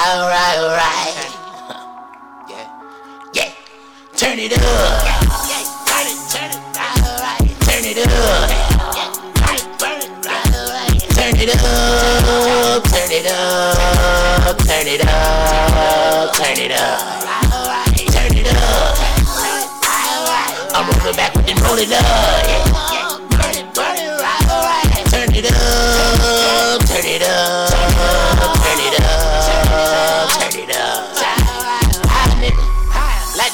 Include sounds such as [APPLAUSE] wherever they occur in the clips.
Alright, alright. [LAUGHS] Yeah. Yeah. Turn it up. Yeah. Turn it, turn it. Alright. Turn it up. Turn it, turn it. Alright. Turn it up. Turn it up. Turn it up. Turn it up. Turn it up. All right. I'm rolling back with and roll it up.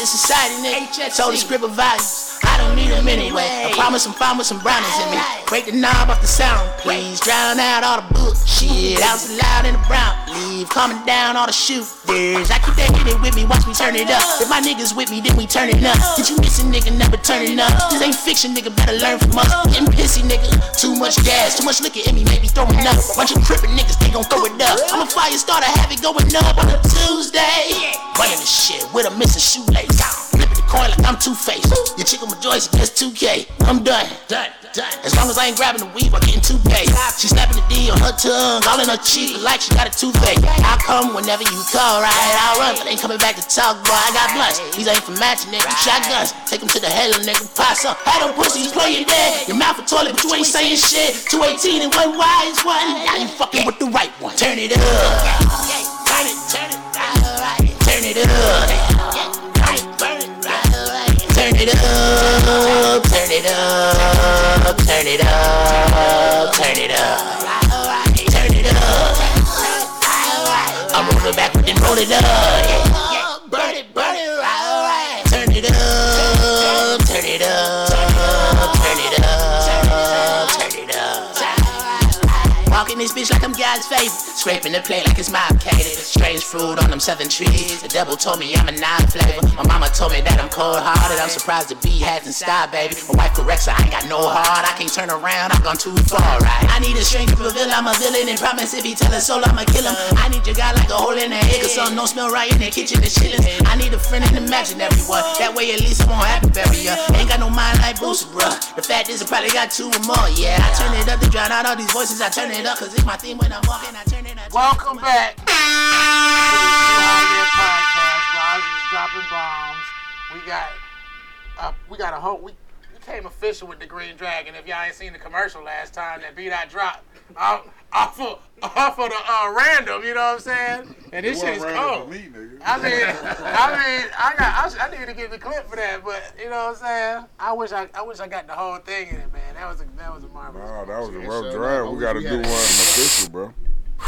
The society nigga. Told the script of values. I don't need them anyway. I promise I'm fine with some brownies in me. Break the knob off the sound, please. Drown out all the bullshit. Out so loud in the brown. Leave calming down all the shooters. I keep that hit it with me, watch me turn it up. If my niggas with me, then we turn it up. Did you miss a nigga never turning up? This ain't fiction, nigga. Better learn from us. Getting pissy, nigga. Too much gas, too much liquor in me, maybe throwing up. Bunch of crippin' niggas, they gon' throw it up. I'm a fire starter, have it going up on a Tuesday. Running the shit with a missing shoelace. Flipping the coin like I'm Two Face. Your chick on my joints against 2K. I'm done. Done. As long as I ain't grabbing the weave, I'm getting 2K. She slapping the D on her tongue, all in her cheek, like she got a toothache. I'll come whenever you call, right? I'll run, but ain't coming back to talk, boy. I got blunts. These ain't for matching, nigga. Shotguns. Take them to the hell, nigga. Pass up. Had them pussies playing dead. Your mouth a toilet, but you ain't saying shit. 218 and one wise one. Now you fucking with the right one. Turn it up. Turn it, turn it. Turn it up. Turn it up, turn it up, turn it up, turn it up, turn it up. I'm rolling backward and roll it up. Burn it, burn it, This bitch like I'm God's favorite. Scraping the plate like it's my catered. Strange fruit on them southern trees. The devil told me I'm a nine flavor. My mama told me that I'm cold hearted. I'm surprised the B hasn't stopped, baby. My wife corrects her, I ain't got no heart. I can't turn around, I've gone too far, right? I need a strength to fulfill, I'm a villain. And promise if he tell us soul, I'ma kill him. I need your guy like a hole in the head, cause something don't smell right in the kitchen and chillin'. I need a friend and imaginary one. That way at least I won't have to bury ya. Ain't got no mind like Boosie, bruh. The fact is, I probably got two or more, yeah. I turn it up to drown out all these voices. I turn it up, cause it's my theme when I'm walking. I turn up. Welcome back. to the podcast. Roz dropping bombs. We got, uh, we got a whole. We, we came official with the Green Dragon. If y'all ain't seen the commercial last time, that beat I dropped off, off of off of the uh, random. You know what I'm saying? And this shit is cold. Me, nigga. I mean, I mean, I got, I, I need to get the clip for that, but you know what I'm saying? I wish I, I wish I got the whole thing in it, man. That was a, that was a marvelous. Nah, that was a rough sure, drive. no, We we- got to we do had one it. official, bro. [SIGHS]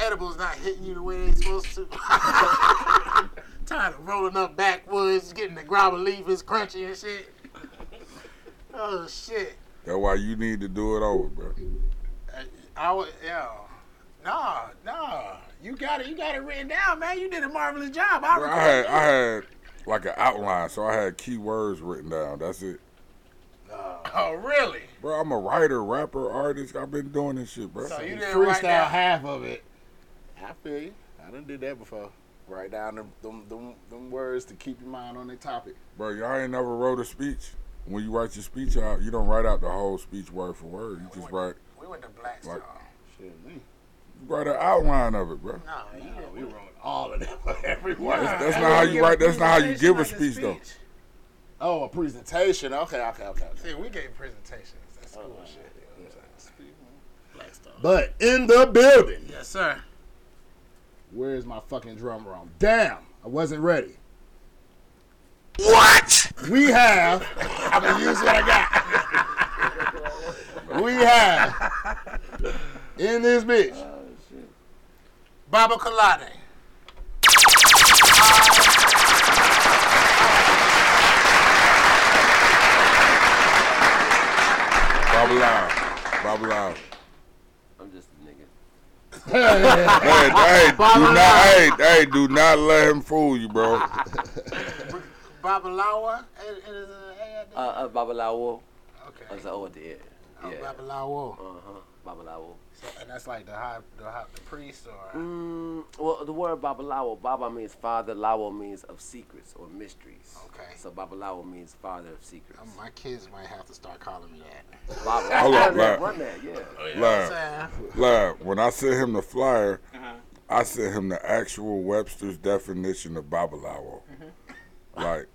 edibles not hitting you the way they supposed to. [LAUGHS] Tired of rolling up backwoods, getting the grabber leaf is crunchy and shit. Oh shit. That's why you need to do it over, bro. I would, yo, no, no. You got it. You got it written down, man. You did a marvelous job. I, Bro, I regret had I had like an outline, so I had key words written down. That's it. Uh, oh, really? Bro, I'm a writer, rapper, artist. I've been doing this shit, bro. So you didn't write down. half of it. I feel you. I done did that before. Write down them, them, them, them words to keep your mind on the topic. Bro, y'all ain't never wrote a speech. When you write your speech out, you don't write out the whole speech word for word. You just write We went to Blackstone. Like- Shit, me. you write an outline of it, bro. no, you Nah, we wrote all of them. Every word. That's, that's not how you write. That's not how you give a speech, though. Oh, a presentation. Okay, okay, okay. okay. See, we gave presentations. That's cool Oh, shit. You know what I'm saying? Blackstone. But in the building, Yes, sir. where's my fucking drum roll? Damn, I wasn't ready. What? We have. I'm gonna use what I got. we have in this bitch. Baba Kolade. Baba Loud. Bobby Loud. I'm just a nigga. Hey, hey, do not, hey, hey, do not let him fool you, bro. [LAUGHS] Babalawa. It- it is a- Uh, uh, Babalawo. Okay. That's the O at the end. Oh, Yeah. Babalawo. Uh huh. Babalawo. So, and that's like the high, the, high, the priest or. Mm, well, the word Babalawo, Baba means father, Lawo means of secrets or mysteries. Okay. So Babalawo means father of secrets. Um, my kids might have to start calling me that. Baba. [LAUGHS] Hold on, Lab. run that, yeah. You know Lab. Lab, when I sent him the flyer, I sent him the actual Webster's definition of babalawo. Mm-hmm. Like,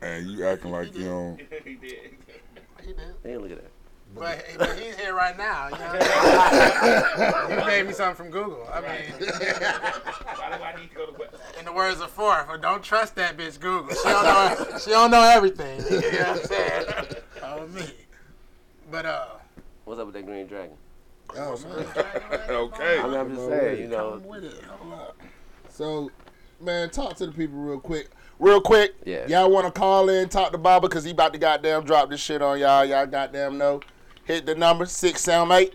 and you acting like you don't. [LAUGHS] He did. Hey, look at that. But, but he's here right now. You know what I mean? [LAUGHS] he made me something from Google. I mean, [LAUGHS] Why do I need to go to West? in the words of Forth, but don't trust that bitch Google. She don't know. She don't know everything. You know what I'm saying? Oh me. But uh, What's up with that green dragon? Oh man. Okay. I mean, I'm just saying, you know. Come with it. Hold up. So, man, talk to the people real quick. Real quick. Yeah. Y'all want to call in, talk to Baba, because he about to goddamn drop this shit on y'all. Y'all goddamn know. Hit the number 678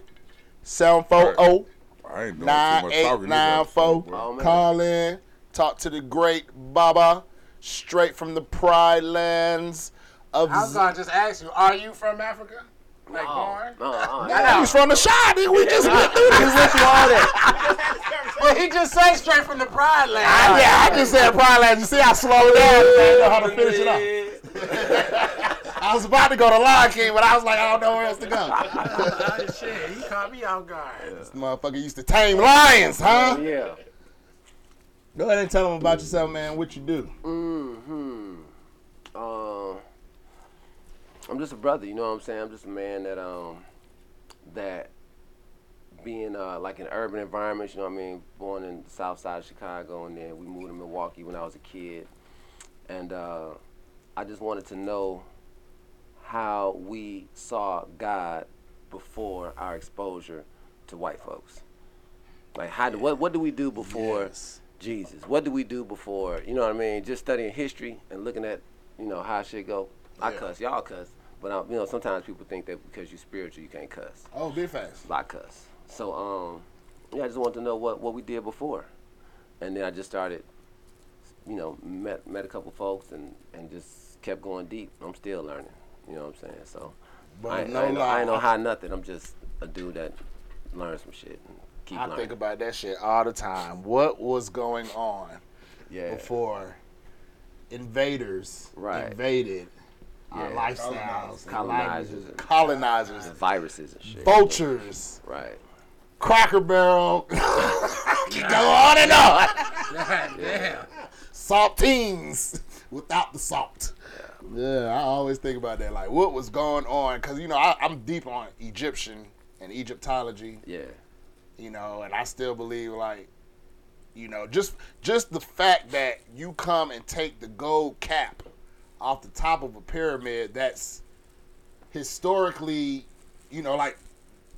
740 I ain't doing too much talking. this 9894. episode, bro. Oh, man. Call in, talk to the great Baba, straight from the pride lands of. I was gonna just ask you: Are you from Africa? Like Oh, born? no, uh, Yeah, he's from the shot. nigga. We just went through this. went through all that. [LAUGHS] Well, he just said straight from the Pride Land. I, yeah, I just said pride land. You see, I slowed down. I didn't know how to finish it off. [LAUGHS] I was about to go to Lion King, but I was like, I don't know where else to go. Oh, [LAUGHS] shit, he caught me off guard. This motherfucker used to tame lions, huh? Yeah. Go ahead and tell them about yourself, man. What you do? Hmm. Um. I'm just a brother. You know what I'm saying? I'm just a man that um that being uh like in urban environments. You know what I mean? Born in the South Side of Chicago, and then we moved to Milwaukee when I was a kid, and uh, I just wanted to know how we saw God before our exposure to white folks. Like how do, what what do we do before Yes. Jesus? What do we do before? You know what I mean? Just studying history and looking at you know how shit go. I Yeah. cuss, y'all cuss, but um, you know sometimes people think that because you're spiritual you can't cuss. Oh, big fast. I cuss. So um, yeah, I just wanted to know what what we did before, and then I just started, you know, met met a couple folks and and just kept going deep. I'm still learning. You know what I'm saying? So But I, ain't- no I, ain't I ain't know how nothing. I'm just a dude that learns some shit and keep I learning. think about that shit all the time. What was going on yeah. before invaders Right. invaded Uh, yeah. lifestyles, and Colonizers languages, and- colonizers, viruses and shit. vultures, Right. Cracker Barrel. [LAUGHS] you go on and on. God damn. saltines without the salt. Yeah, I always think about that. Like, what was going on? Because, you know, I, I'm deep on Egyptian and Egyptology, Yeah. you know, and I still believe, like, you know, just just the fact that you come and take the gold cap off the top of a pyramid that's historically, you know, like,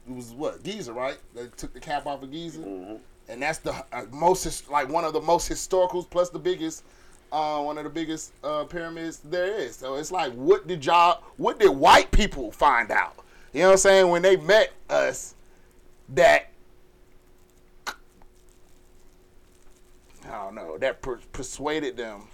it was what, Giza, right? They took the cap off of Giza? and that's the uh, most like one of the most historicals plus the biggest uh, one of the biggest uh, pyramids there is so it's like what did y'all what did white people find out you know what i'm saying when they met us that i don't know that per- persuaded them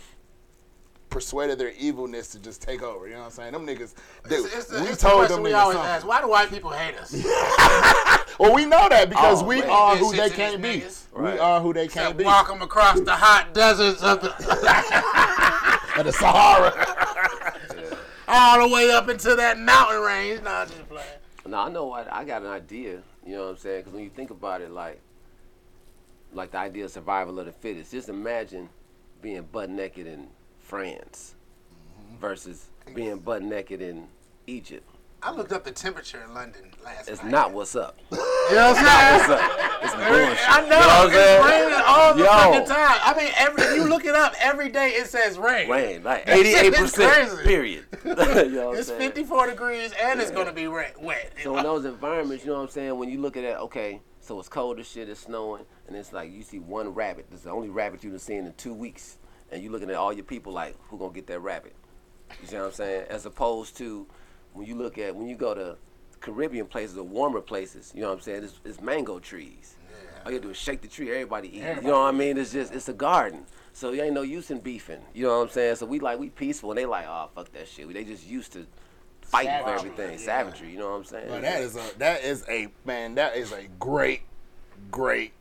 persuaded their evilness to just take over you know what i'm saying them niggas they, It's, it's the, we it's the told question them we niggas always something. ask: Why do white people hate us? [LAUGHS] well we know that because Oh, we man. are Bitch who they shits can't be we are who they can't Except be walk them across the hot deserts of the, [LAUGHS] of the sahara [LAUGHS] all the way up into that mountain range. Nah, just playing. No, I know. I, I got an idea. You know what I'm saying? Because when you think about it, like, like the idea of survival of the fittest. Just imagine being butt naked in France versus being butt naked in Egypt. I looked up the temperature in London last It's night. [LAUGHS] It's not what's up. You know what I'm saying? What's up? It's bullshit. I know. You know what it's saying? raining all the Yo. fucking time. I mean, every you look it up every day. It says rain. Rain, like 88 percent. Period. [LAUGHS] [LAUGHS] you know It's saying? 54 degrees and it's gonna be wet. So in those environments, you know what I'm saying? When you look at that, okay, so it's cold as shit, it's snowing, and it's like you see one rabbit. It's the only rabbit you've seen in two weeks, and you looking at all your people like, who gonna get that rabbit? You see what I'm saying? As opposed to when you look at when you go to Caribbean places or warmer places, you know what I'm saying? It's, it's mango trees. All you do is shake the tree, everybody eat. it. You know what I mean? It's just it's a garden. So you ain't no use in beefing. You know what I'm saying? So we like we peaceful, and they like, oh fuck that shit. They just used to fighting for everything, yeah. savagery. You know what I'm saying? But that is a that is a man. That is a great, great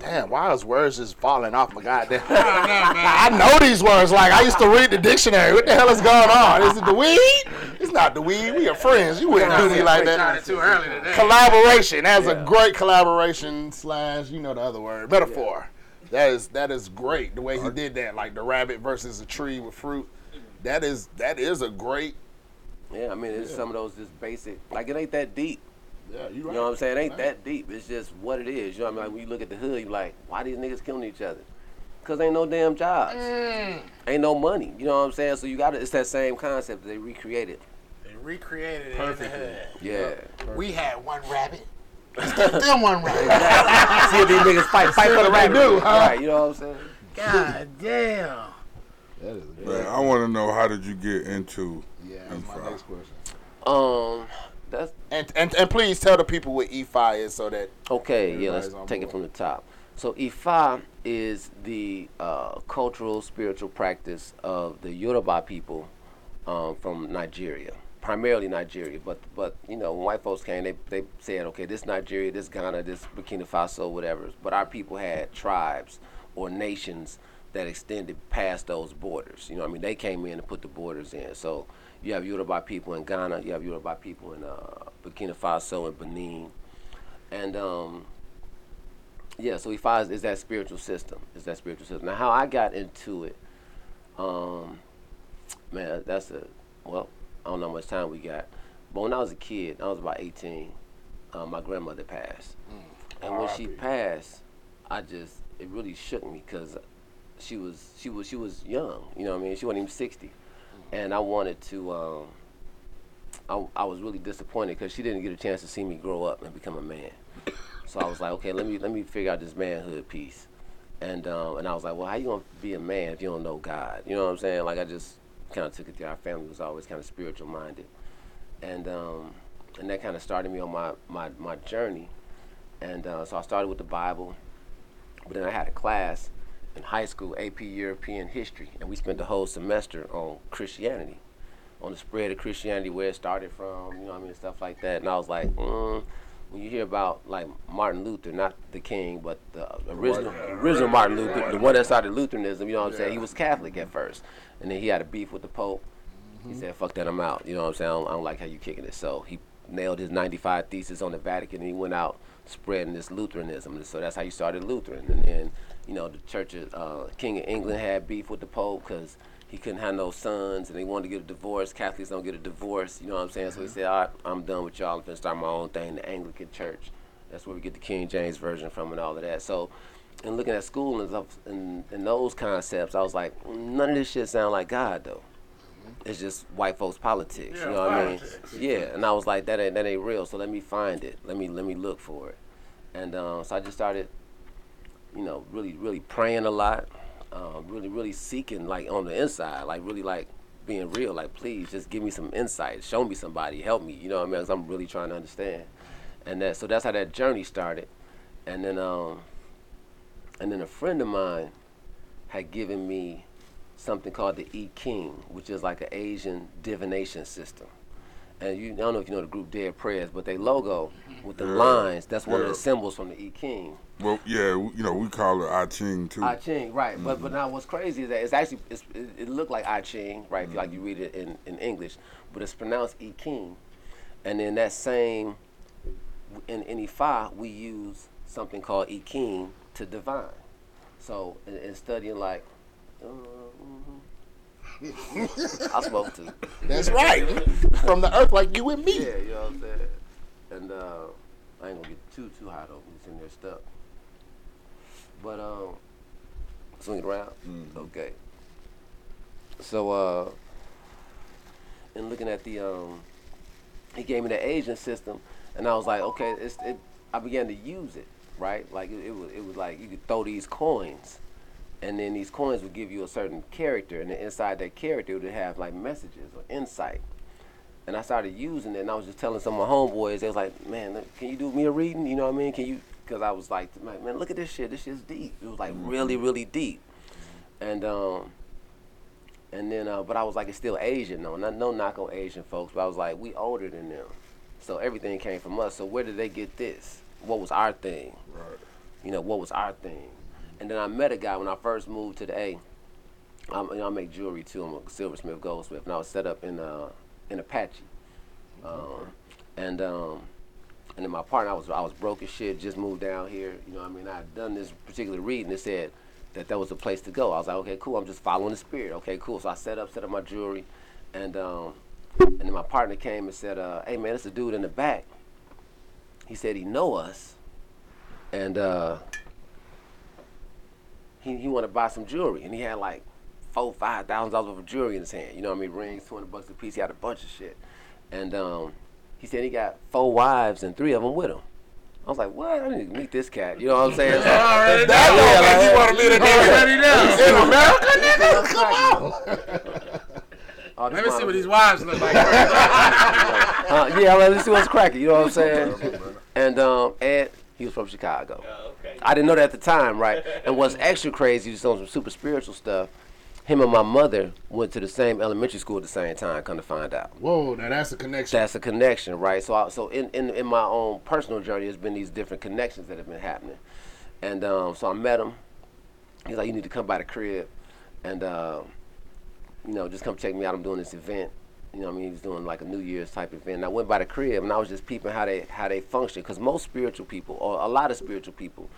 Damn, why is words just falling off my goddamn? I don't know, man. I know these words. Like I used to read the dictionary. What the hell is going on? Is it the weed? It's not the weed. We are friends. You wouldn't do me like that. it too early today. Collaboration. That's Yeah. a great collaboration slash. You know the other word. Metaphor. That is that is great. The way he did that, like the rabbit versus the tree with fruit. That is that is a great. Yeah, I mean, it's some of those just basic. Like it ain't that deep. Yeah, you You know what I'm saying? It ain't that deep. It's just what it is. You know what I mean? Like when you look at the hood, you like, why these niggas killing each other? Cause ain't no damn jobs. Ain't no money. You know what I'm saying? So you got to It's that same concept they recreated. They recreated it Perfectly. in the hood. Yeah. We had one rabbit. Still [LAUGHS] them one rabbit. See if these niggas fight, fight for the what they rabbit. do, huh? Right. You know what I'm saying? God damn. That is Man, I want to know how did you get into Yeah, that's my next question. Um, that's And, and and please tell the people what Ifa is so that Okay, yeah, let's Everybody's on take it from the top. So Ifa is the uh, cultural, spiritual practice of the Yoruba people um, from Nigeria, primarily Nigeria. But but you know, when white folks came, they they said, okay, this Nigeria, this Ghana, this Burkina Faso, whatever. But our people had tribes or nations that extended past those borders. You know, what I mean, they came in and put the borders in. So you have Yoruba people in Ghana, you have Yoruba people in uh, Burkina Faso and Benin, and um, yeah, so Ifa is, is that spiritual system. Is that spiritual system. Now, how I got into it, um, man, that's a well, I don't know how much time we got, but when I was a kid, I was about 18. Uh, my grandmother passed, and when she passed, I just it really shook me because she was she was she was young. You know what I mean? She wasn't even 60, and I wanted to. Um, I, I was really disappointed because she didn't get a chance to see me grow up and become a man. So I was like, okay, let me let me figure out this manhood piece, and um, and I was like, well, how you gonna be a man if you don't know God? You know what I'm saying? Like I just kind of took it to our family was always kind of spiritual minded, and um, and that kind of started me on my my my journey, and uh, so I started with the Bible, but then I had a class in high school, AP European History, and we spent the whole semester on Christianity, on the spread of Christianity, where it started from, you know what I mean, stuff like that. And I was like, mm, when you hear about like Martin Luther, not the king, but the original, original Martin Luther, the one that started Lutheranism, you know what I'm saying? He was Catholic at first, and then he had a beef with the Pope. He said, "Fuck that, I'm out." You know what I'm saying? I don't, I don't like how you're kicking it. So he nailed his 95 thesis on the Vatican, and he went out spreading this Lutheranism. And so that's how you started Lutheran. And then, you know, the Church of uh, King of England had beef with the Pope because he couldn't have no sons, and they wanted to get a divorce. Catholics don't get a divorce. You know what I'm saying? So he said, "All right, I'm done with y'all. I'm gonna start my own thing, the Anglican Church." That's where we get the King James version from and all of that. So. And looking at school and, stuff, and, and those concepts, I was like, none of this shit sound like God though it's just white folks politics. Yeah, you know what I mean? Yeah, and I was like, that ain't that ain't real. So let me find it. Let me let me look for it. And um, so I just started, you know, really really praying a lot, um, really really seeking like on the inside, like really like being real. Like please just give me some insight, show me somebody, help me. You know what I mean? Because I'm really trying to understand. And that so that's how that journey started. And then um, and then a friend of mine had given me something called the E King, which is like an Asian divination system. And you I don't know if you know the group Dead Prez, but they logo with the lines, that's one of the symbols from the E King. Well, yeah, you know, we call it I Ching too. I Ching, right. But but now what's crazy is that it's actually it's, it, it looked like I Ching, right? If you like you read it in, in English, but it's pronounced E King. And then that same in in Ifa we use something called E King to divine. So in, in studying like uh, mhm. [LAUGHS] I spoke to. that's [LAUGHS] right. From the earth like you and me. Yeah, you know what I'm saying? And uh, I ain't gonna get too too hot over it's in there stuck. But um swing it around. Okay. So uh and looking at the um he gave me the Asian system and I was like, okay, it's it I began to use it, right? Like it, it was it was like you could throw these coins and then these coins would give you a certain character and then inside that character would have like messages or insight and I started using it, and I was just telling some of my homeboys, they was like, man, can you do me a reading? You know what I mean? Can you? Because I was like, man, look at this shit. This shit's deep. It was like really, really deep. And um, and then, uh, but I was like, it's still Asian though. Not no knock on Asian folks, but I was like, we older than them, so everything came from us. So where did they get this? What was our thing? Right. you know, what was our thing. And then I met a guy when I first moved to the A. I'm, you know, I make jewelry too. I'm a silversmith, goldsmith, and I was set up in uh, in Apache. Um, and um, and then my partner, I was I was broke as shit. Just moved down here. You know, I mean, I had done this particular reading. It said that that was the place to go. I was like, okay, cool. I'm just following the spirit. Okay, cool. So I set up, set up my jewelry, and um, and then my partner came and said, uh, hey man, it's a dude in the back. He said he know us, and uh, he he want to buy some jewelry, and he had like four, five thousand dollars worth of jewelry in his hand. You know what I mean? Rings, two hundred bucks a piece. He had a bunch of shit, and um, he said he got four wives and three of them with him. I was like, what? I need to meet this cat. You know what I'm saying? [LAUGHS] Already That know. don't make you want to meet a nigga Already know. in America, nigga. Come on. [LAUGHS] Oh, Let me see what these wives look like. [LAUGHS] Uh, yeah, let's see what's cracking. You know what I'm saying? And um, Ed, he was from Chicago. I didn't know that at the time, right? And what's extra crazy, just on some super spiritual stuff. Him and my mother went to the same elementary school at the same time. Come to find out, Whoa, now that's a connection. that's a connection, right? So, I, so in, in in my own personal journey, there's been these different connections that have been happening. And um, so I met him. He's like, you need to come by the crib, and uh, you know, just come check me out. I'm doing this event. You know, what I mean, he was doing like a New Year's type event. And I went by the crib, and I was just peeping how they how they function, because most spiritual people, or a lot of spiritual people,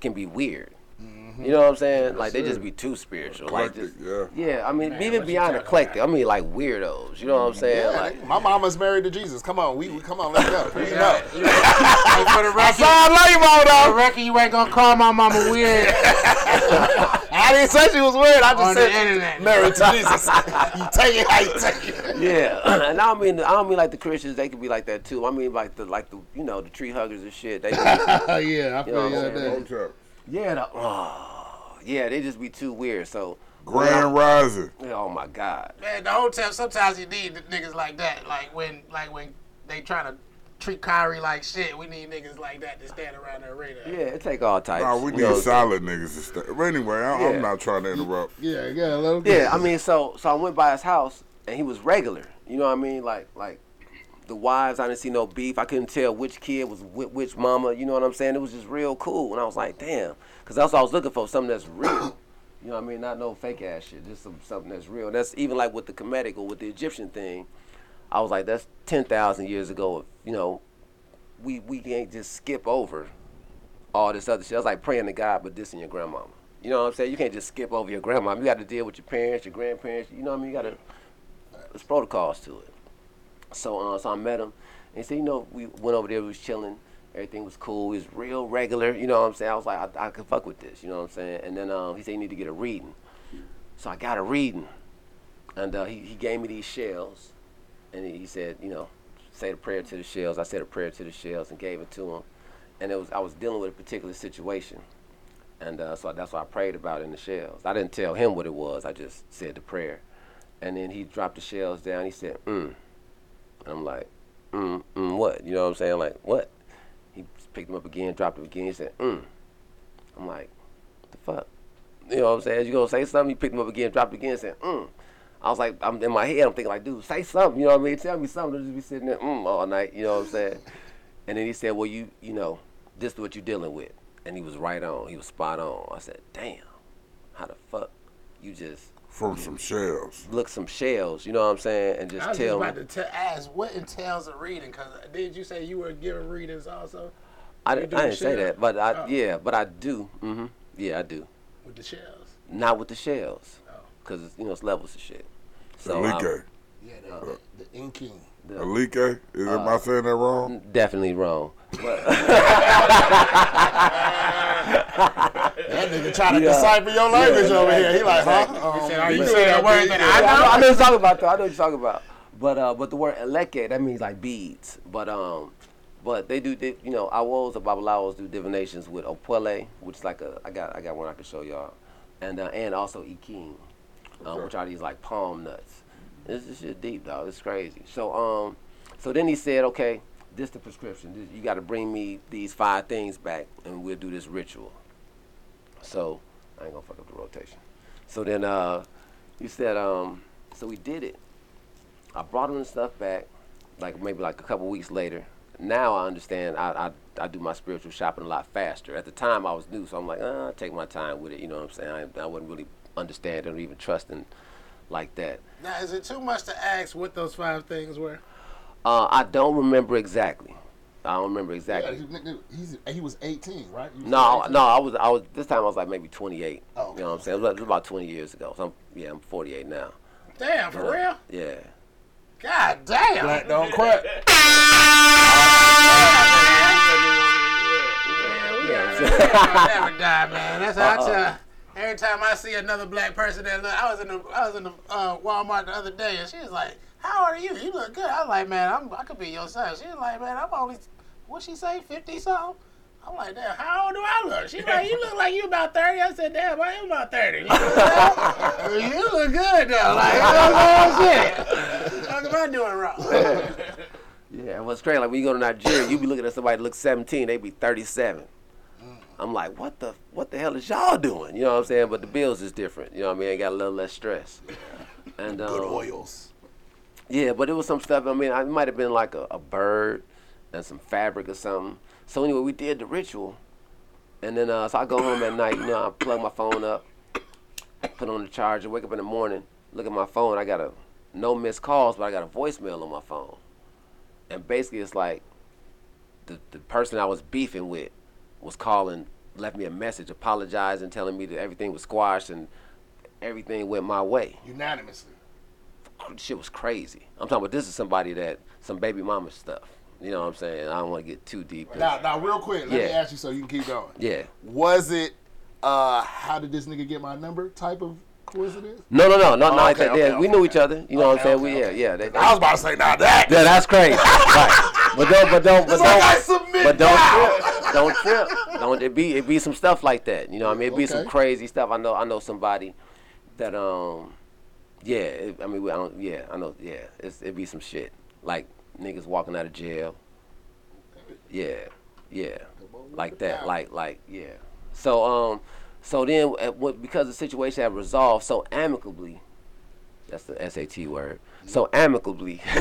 can be weird. Mm-hmm. You know what I'm saying? like they just be too spiritual. Like Eclectic, just, yeah. yeah. I mean, Man, even beyond eclectic. I mean, like weirdos. You know what I'm saying? Yeah, like, my mama's married to Jesus. Come on, we, we come on, let's go. [LAUGHS] We Yeah. know. You- Hey, for the record, I love you, for the record, you ain't gonna call my mama weird [LAUGHS] I didn't say she was weird. I just on said married to Jesus. [LAUGHS] you take it how you take it. yeah. [CLEARS THROAT] and I don't mean I don't mean like the Christians. They could be like that too. I mean like the like the you know the tree huggers and shit. They just, yeah, I You know feel what you I'm on saying? that. Hotep. yeah. The, oh, yeah. They just be too weird. So. Grand Rising. Oh my God. Man, the hotel. Sometimes you need the niggas like that. Like when, like when they trying to treat Kyrie like shit. We need niggas like that to stand around the arena. Yeah, it take all types. Nah, we need know, solid niggas to stay. But anyway, I, Yeah. I'm not trying to interrupt. Yeah, yeah, let him Yeah, I mean, so so I went by his house and he was regular. You know what I mean? Like like the wives, I didn't see no beef. I couldn't tell which kid was with which mama. You know what I'm saying? It was just real cool. And I was like, damn, because that's what I was looking for, something that's real. [COUGHS] You know what I mean? Not no fake ass shit. Just some, something that's real. That's even like with the Kemetic or with the Egyptian thing. I was like, that's ten thousand years ago. You know, we we can't just skip over all this other shit. That's like praying to God, but dissing your grandmama. You know what I'm saying? You can't just skip over your grandmama. You got to deal with your parents, your grandparents. You know what I mean? You got to. There's protocols to it. So, uh, so I met him, and said, you know, we went over there, we was chilling, everything was cool, he was real regular. You know what I'm saying? I was like, I, I could fuck with this. You know what I'm saying? And then um, he said, you need to get a reading. So I got a reading, and uh, he he gave me these shells, and he, he said, you know, say the prayer to the shells. I said a prayer to the shells and gave it to him, and it was I was dealing with a particular situation. And uh, so that's what I prayed about in the shells. I didn't tell him what it was. I just said the prayer. And then he dropped the shells down. He said, mm. And I'm like, mm, mm, what? You know what I'm saying? Like, what? He picked them up again, dropped them again. He said, mm. I'm like, the fuck? You know what I'm saying? You gonna say something? He picked them up again, dropped again, said, mm. I was like, I'm in my head, I'm thinking like, dude, say something. You know what I mean? Tell me something. Just be sitting there, mm, all night. You know what I'm saying? [LAUGHS] And then he said, well, you, you know, this is what you're dealing with. And he was right on. He was spot on. I said, damn, how the fuck you just From some shells. look some shells, you know what I'm saying, and I just was just tell me. about to te- ask what entails a reading. Cause uh, did you say you were giving readings also I, didn't- do say that, but I Oh. yeah, but I do. Mm-hmm. Yeah, I do. with the shells? Not with the shells, Oh. cause it's, you know it's levels of shit. So So I- Alike. Yeah, the, uh, the, the inking. the- Alike? Is am I uh, saying that wrong? definitely wrong. [LAUGHS] [LAUGHS] [LAUGHS] But That nigga trying to Yeah. decipher your language over here. He like, huh? Um, He said, "Are you you doing saying a that word that Yeah, I I, know, I know?" know what you're talking about though. I know what you're talking about. But uh, but the word eleke, that means like beads. But um, but they do, they, you know, Awos or Babalawos do divinations with Opele, which is like a, I got I got one I can show y'all, and uh, and also Ikin, uh, Okay. which are these like palm nuts. This is shit deep, dog. It's crazy. So um, so then he said, okay, this the prescription. This, you got to bring me these five things back, and we'll do this ritual. So I ain't gonna fuck up the rotation. So then uh, he said, um, so we did it. I brought him the stuff back, like maybe like a couple weeks later. now I understand. I, I I do my spiritual shopping a lot faster. At the time, I was new, so I'm like, uh, I take my time with it. You know what I'm saying? I, I wasn't really understanding or even trusting like that. Now, is it too much to ask what those five things were? Uh, I don't remember exactly. I don't remember Yeah, exactly. he, nigga, he's, he was 18, right? Was No, 18? no, I was, I was. This time I was like maybe 28. Oh, You know what I'm saying? It was, it was about 20 years ago. So I'm, yeah, I'm 48 now. Damn, for real? Yeah. God damn. Black don't [LAUGHS] crack. Man, we Yeah. gotta never die, man. That's how I tell. Every time I see another black person that look, I was in the I was in the uh, Walmart the other day, and she was like, "How are you? You look good." I was like, "Man, I'm, I could be your son." She was like, "Man, I'm only what she say, fifty something." I'm like, "Damn, how old do I look?" She's like, "You look like you about 30. I said, "Damn, I am about 30. You, know what I'm saying? you look good though. Like, you know what I'm saying? What am I doing wrong? Yeah, what's crazy? Like when you go to Nigeria, you be looking at somebody that looks 17, they be 37. I'm like, what the what the hell is y'all doing? You know what I'm saying? But the bills is different. You know what I mean? I got a little less stress. And um, Good oils. Yeah, but it was some stuff. I mean, it might have been like a, a bird and some fabric or something. So anyway, we did the ritual, and then uh, so I go home at night. You know, I plug my phone up, put on the charger, wake up in the morning, look at my phone. I got a no missed calls, but I got a voicemail on my phone, and basically it's like the the person I was beefing with was calling, left me a message apologizing, telling me that everything was squashed and everything went my way Unanimously. Shit was crazy. I'm talking about this is somebody that some baby mama stuff. You know what I'm saying? I don't want to get too deep. Now, now, real quick, let me ask you so you can keep going. yeah. Was it, uh, how did this nigga get my number type of coincidence? No, no, no, no, no. like Okay, that. okay, yeah, we knew okay. each other. You know what I'm saying? okay, we okay. yeah, yeah. They, I was about to say, now that. yeah, that's crazy. [LAUGHS] right. But don't, but don't, but It's like I don't, submit but don't trip. Don't trip. Don't it be it be some stuff like that. You know what I mean? It be some crazy stuff. I know I know somebody that um yeah, it, I mean we- I don't yeah, I know yeah, it's it be some shit. Like niggas walking out of jail. Yeah. Yeah. Like that. Like like yeah. So um so then what- because the situation had resolved so amicably that's the SAT word. So amicably, [LAUGHS]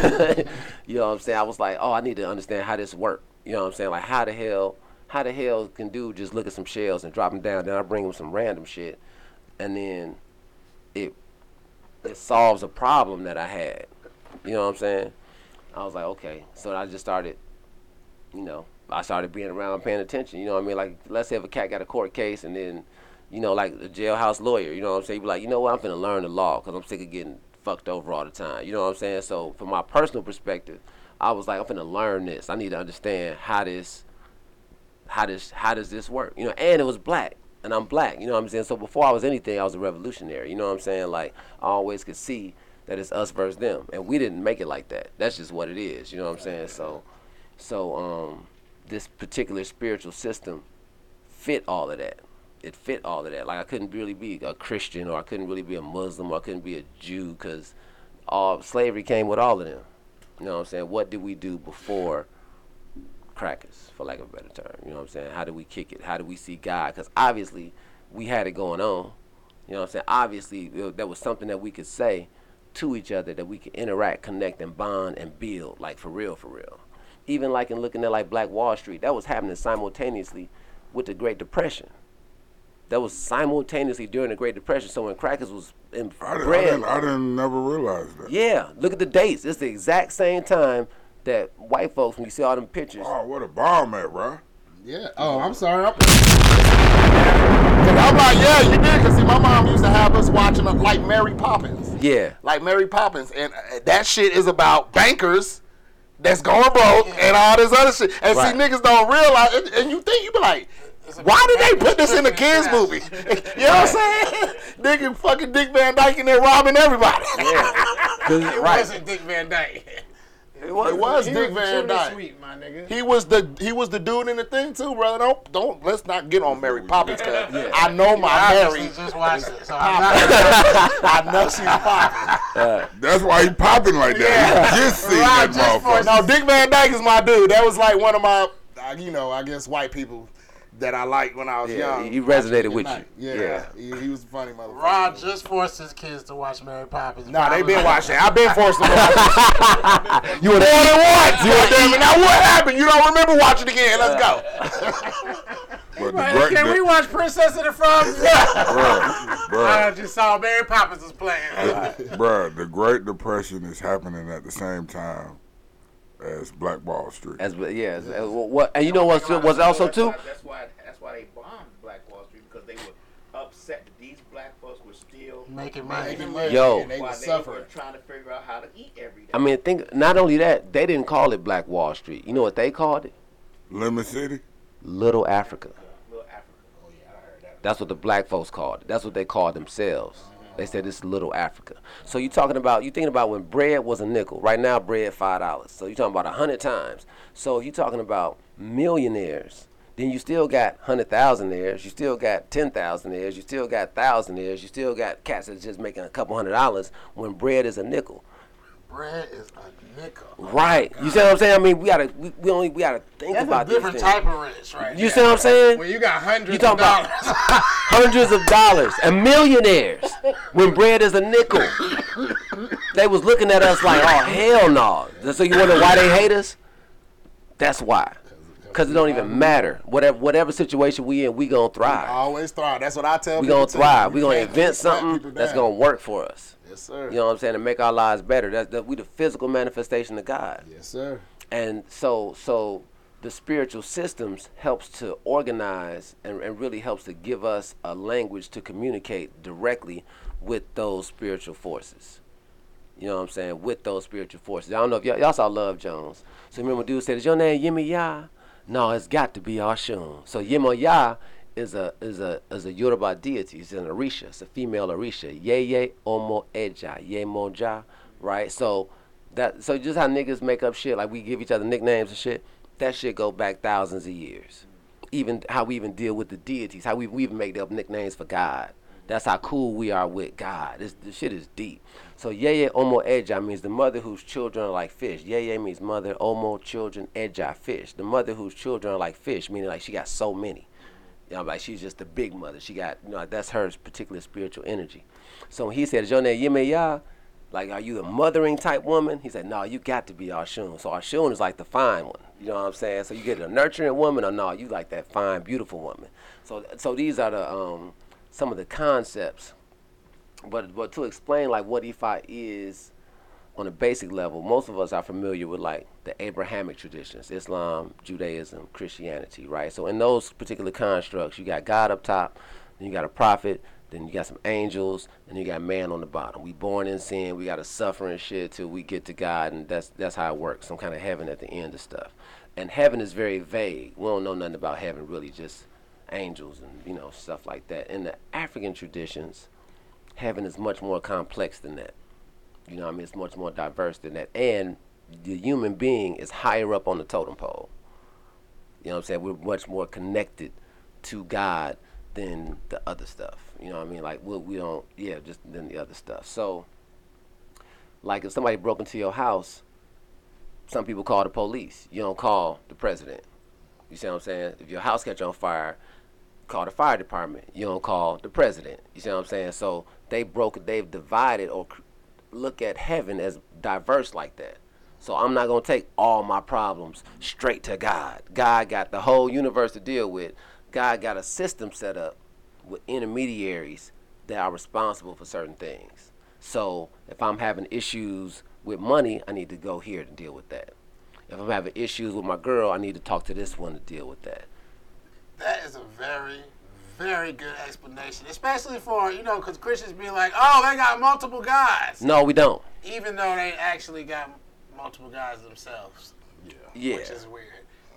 you know what I'm saying? I was like, oh, I need to understand how this work. You know what I'm saying? Like how the hell, how the hell can dude just look at some shells and drop them down? Then I bring him some random shit, and then it it solves a problem that I had. You know what I'm saying? I was like, okay. So I just started, you know, I started being around, paying attention. You know what I mean? Like, let's say if a cat got a court case and then, you know, like a jailhouse lawyer, you know what I'm saying? You be like, you know what? I'm finna learn the law because I'm sick of getting fucked over all the time. You know what I'm saying? So, from my personal perspective, I was like, I'm finna learn this. I need to understand how this, how this, how does this work? You know, and it was black. And I'm black, you know what I'm saying? So before I was anything, I was a revolutionary. You know what I'm saying? Like I always could see that it's us versus them, and we didn't make it like that. That's just what it is. You know what I'm saying? So, so um, this particular spiritual system fit all of that. It fit all of that. Like I couldn't really be a Christian, or I couldn't really be a Muslim, or I couldn't be a Jew, because all slavery came with all of them. You know what I'm saying? What did we do before crackers, for lack of a better term? You know what I'm saying? How do we kick it? How do we see God? Because obviously we had it going on. You know what I'm saying? Obviously there- was something that we could say to each other that we could interact, connect, and bond and build, like for real, for real. Even like in looking at like Black Wall Street, that was happening simultaneously with the Great Depression. That was simultaneously during the Great Depression. So when crackers was in I, didn't, I, bread, didn't, I didn't never realize that. yeah, look at the dates. It's the exact same time that white folks, when you see all them pictures, Oh, what a bomb at, bro. Yeah. Oh, I'm sorry. I'm, I'm like, yeah, you did. Cause see, my mom used to have us watching uh, like Mary Poppins, yeah, like Mary Poppins, and uh, that shit is about bankers that's going broke and all this other shit. And Right. see, niggas don't realize, and, and you think you be like. Why did they put this in a kids [LAUGHS] movie? you know what I'm saying? Nigga, fucking Dick Van Dyke in there robbing everybody. Yeah. [LAUGHS] It right. wasn't Dick Van Dyke. It was, It was He Dick was Van Dyke. Sweet, my nigga. He was the he was the dude in the thing too, brother. Don't don't let's not get on Mary Poppins because I know my Obviously Mary. just watched it, so I'm not. [LAUGHS] I know she's popping. That's why he popping like that. He just seen Right, that just for- motherfucker. No, Dick Van Dyke is my dude. That was like one of my, uh, you know, I guess white people that I liked when I was Yeah, young. he resonated with night. you. Yeah, Yeah. He, he was a funny motherfucker. Rod just forced his kids to watch Mary Poppins. Nah, they Probably- been watching. I've been forced to watch. it. [LAUGHS] you more than once. You damn it. Now what happened? You don't remember watching it again? Let's go. But Right, great, Can we watch Princess and the Frogs? [LAUGHS] bruh, I just saw Mary Poppins was playing. bruh, the Great Depression is happening at the same time as Black Wall Street. As yeah, as, as- what and you know what's was also too. That's why. That's why they bombed Black Wall Street because they were upset that these black folks were still Making money. Making money, Yo. and they while were they suffering. were trying to figure out how to eat every day. I mean, think not only that they didn't call it Black Wall Street. You know what they called it? Lemon City? Little Africa. Little Africa. Oh yeah, I heard that. That's what the black folks called it. That's what they called themselves. They said it's little Africa. So you're talking about you thinking about when bread was a nickel. Right now bread five dollars. So you're talking about a hundred times. So you're talking about millionaires. Then you still got hundred thousandaires. You still got ten thousandaires. You still got thousandaires. You still got cats that's just making a couple hundred dollars when bread is a nickel. Bread is a nickel. Oh right. You see what I'm saying? I mean, we gotta we, we only we gotta think That's about a different type of rich, right? You see what I'm saying? When you got hundreds You of talking dollars. about [LAUGHS] hundreds of dollars and millionaires when bread is a nickel. They was looking at us like, oh hell no. So you wonder why they hate us? That's why. Cause it don't even matter. Whatever whatever situation we in, we gonna thrive. Always thrive. That's what I tell We gonna too. thrive. We gonna invent something that's gonna work for us. Yes, sir. You know what I'm saying? To make our lives better. That's that we the physical manifestation of God. Yes, sir. and so so the spiritual systems helps to organize and, and really helps to give us a language to communicate directly with those spiritual forces you know what i'm saying with those spiritual forces i don't know if y'all, y'all saw love jones so remember dude said is your name Yemaya no it's got to be Oshun. so Yemaya is a is a is a Yoruba deity. It's an Orisha. It's a female Orisha. Ye ye omo eja. Yemoja. Right? So that so just how niggas make up shit, like we give each other nicknames and shit, that shit go back thousands of years. Even how we even deal with the deities, how we, we even make up nicknames for God. That's how cool we are with God. This, this shit is deep. So Yeye Omo Eja means the mother whose children are like fish. Yeye means mother, Omo children, Eja fish. The mother whose children are like fish, meaning like she got so many. You know, like she's just the big mother. She got, you know, that's her particular spiritual energy. So he said, your name? Like, are you a mothering type woman? He said, No, you got to be Oshun. So Oshun is like the fine one. You know what I'm saying? So you get a nurturing woman, or no, you like that fine, beautiful woman. So, so these are the um, some of the concepts. But but to explain like what Ifa is on a basic level, most of us are familiar with like the Abrahamic traditions, Islam, Judaism, Christianity, right? So in those particular constructs, you got God up top, then you got a prophet, then you got some angels, and you got man on the bottom. We born in sin, we got to suffer and shit till we get to God, and that's that's how it works. Some kind of heaven at the end of stuff. And heaven is very vague. We don't know nothing about heaven really, just angels and you know stuff like that. In the African traditions, heaven is much more complex than that. You know, what I mean, it's much more diverse than that, and the human being is higher up on the totem pole. You know what I'm saying? We're much more connected to God than the other stuff. You know what I mean? Like we, we don't, yeah, just than the other stuff. So, like if somebody broke into your house, some people call the police. You don't call the president. You see what I'm saying? If your house catch on fire, call the fire department. You don't call the president. You see what I'm saying? So they broke, they've divided or look at heaven as diverse like that. So I'm not gonna take all my problems straight to God. God got the whole universe to deal with. God got a system set up with intermediaries that are responsible for certain things. So if I'm having issues with money, I need to go here to deal with that. If I'm having issues with my girl, I need to talk to this one to deal with that. That is a very, very good explanation, especially for you know, because Christians be like, oh, they got multiple guys, No, we don't. even though they actually got multiple guys themselves, Yeah. which is weird.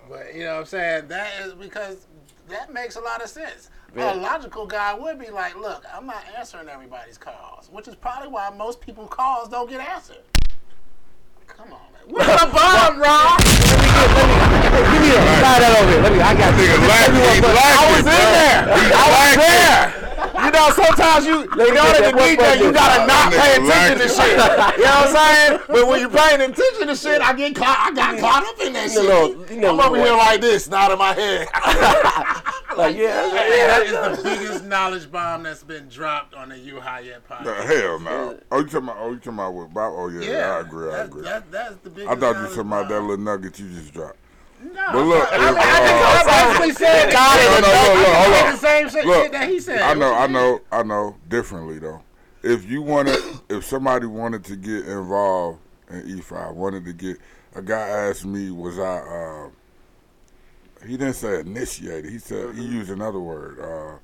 But you know what I'm saying? That is because that makes a lot of sense. Yeah. A logical guy would be like, look, I'm not answering everybody's calls, which is probably why most people calls don't get answered. Come on, man. Where's the bomb, Rob? Give me a slide that over here. Let me. I got Nigga lacking, he I was in there. I was there. You know, sometimes you, in order to that one DJ, you gotta not pay attention to shit. You know what I'm saying? But when you're paying attention to shit, I get caught. I got caught up in that You shit. know, you know, I'm over here like this, nodding my head. [LAUGHS] Like, yeah, Hey, that is the biggest knowledge bomb that's been dropped on the U High Yet The hell no. Oh, you talking about? Oh, you talking about with Bob? Oh yeah, I agree. I that's, agree. That, that's the biggest I thought you were talking about that little nugget you just dropped. No, But look, I, mean, if, I think uh, I basically said No, no, look, look, hold the same shit, Look, shit that he said. I know, I know, I know. Differently though, if you wanted, if somebody wanted to get involved in Ifa, wanted to get, a guy asked me, was I? Uh, he didn't say initiated. He said he used another word. Uh,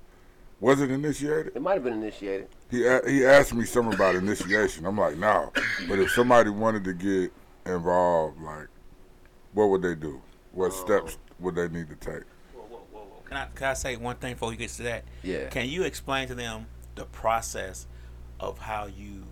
was it initiated? it might have been initiated. He he asked me something about initiation. I'm like, no. But if somebody wanted to get involved, like, what would they do? What steps would they need to take? Whoa, whoa, whoa, whoa. Can I can I say one thing before you get to that? Yeah. Can you explain to them the process of how you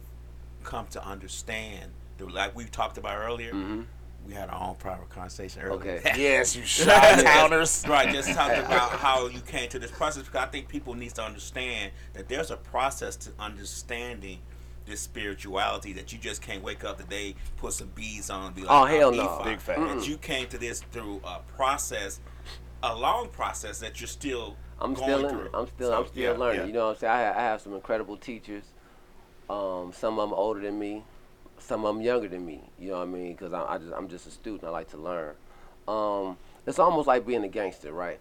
come to understand the like we talked about earlier? Mm-hmm. We had our own private conversation earlier. Okay. [LAUGHS] yes, you [LAUGHS] shot counters. Right, just talked [LAUGHS] about how you came to this process because I think people need to understand that there's a process to understanding this spirituality that you just can't wake up today, put some beads on, and be like, Oh, hell I'm no. Ifa. Big fact. That you came to this through a process, a long process that you're still I'm going still in through. I'm still So, I'm still yeah, learning. yeah. You know what I'm saying? I, ha- I have some incredible teachers. Um, some of them older than me, some of them younger than me. You know what I mean? Because I, I just I'm just a student. I like to learn. Um, it's almost like being a gangster, right?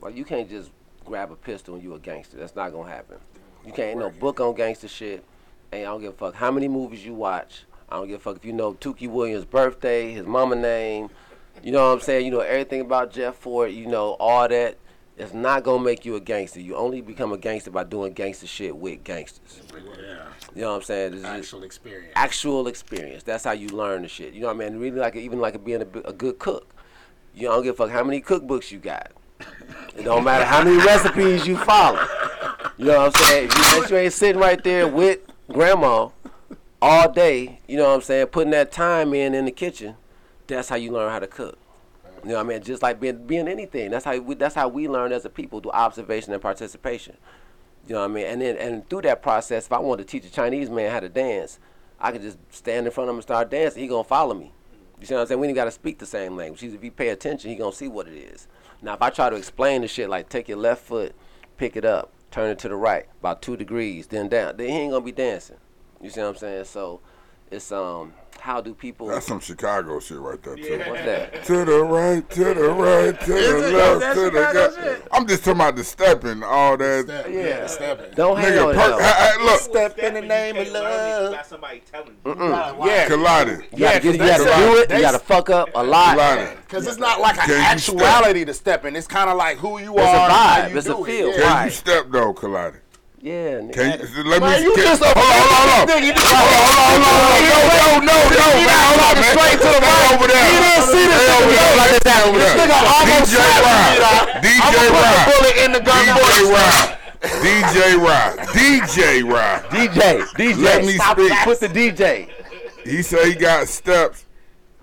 Like you can't just grab a pistol and you a gangster. That's not gonna happen. You can't no book on gangster shit. And I don't give a fuck how many movies you watch. I don't give a fuck if you know Tookie Williams' birthday, his mama name. You know what I'm saying? You know everything about Jeff Fort. You know all that. It's not gonna make you a gangster. You only become a gangster by doing gangster shit with gangsters. Yeah, You know what I'm saying? Is actual experience. actual experience. That's how you learn the shit. You know what I mean? Really like even like being a, a good cook. You don't give a fuck how many cookbooks you got. It don't matter how many recipes you follow. You know what I'm saying? If you, if you ain't sitting right there with grandma all day, you know what I'm saying, putting that time in in the kitchen, that's how you learn how to cook. You know what I mean? Just like being being anything. That's how we that's how we learn as a people through observation and participation. You know what I mean? And then and through that process, if I wanted to teach a Chinese man how to dance, I could just stand in front of him and start dancing. He gonna follow me. You see what I'm saying? We ain't gotta speak the same language. If he pay attention, he gonna see what it is. Now, if I try to explain the shit like take your left foot, pick it up, turn it to the right, about two degrees, then down, then he ain't gonna be dancing. You see what I'm saying? So, it's um, how do people? That's some Chicago shit right there too. What's that? To the right, to the right, to Is the it? left, That's to the Chicago left. I'm just talking about the stepping, all that. Step, Yeah. yeah, stepping. Don't hang on it per- though. hey, hey, look, Step in the name of love. got somebody telling Yeah, Kolade. You gotta, get, you gotta do it. You gotta fuck up a lot. Kolade. Because it's not like an Can you actuality to stepping. It's kind of like who you It's a are. and how vibe. you It's a do it. feel. Yeah. Can you step though, Kolade? Yeah, nigga. Can you, let Man, me. you just hold on, hold on, hold on. You Hold on, hold on, hold on. No, no, no, no, man. Hold on, man. straight to the mic. over there. You didn't see this nigga over like Stay over This there. nigga almost DJ Rod. DJ I'm gonna put the Rod. bullet in the gun DJ. Rod. DJ Rod. DJ Rod. DJ, DJ, Let me stop speak. that. Put the DJ. He said he got steps.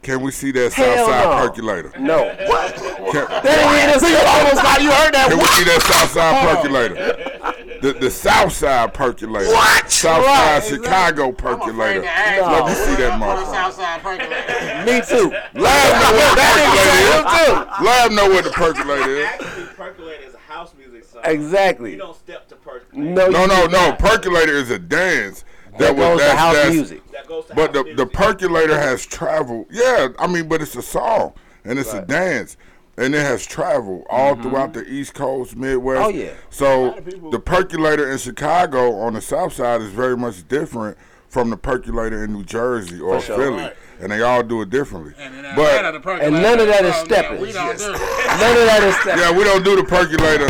Can we see that Hell Southside no. percolator? No. What? Can, This nigga almost got you heard that. can we see that Southside percolator? The the Southside percolator. What? Southside Chicago I'm afraid percolator. to ask No. Let me see that On the motherfucker. Southside percolator. Me too. Lab know what the percolator is. Lab know what the percolator is. Actually, percolate is a house music song. Exactly. You don't step to percolator. No, No, no, no. Percolator is a dance. That was- goes to house music. That goes to But the house the music. percolator has traveled. Yeah, I mean, but it's a song and it's a dance. And it has traveled all throughout the East Coast, Midwest. Mm-hmm. Oh, yeah. So the percolator in Chicago on the South Side is very much different from the percolator in New Jersey or sure. Philly, Right. and they all do it differently. And in But and none of that is stepping. We. None of that is stepping. [LAUGHS] yeah, we don't do the percolator.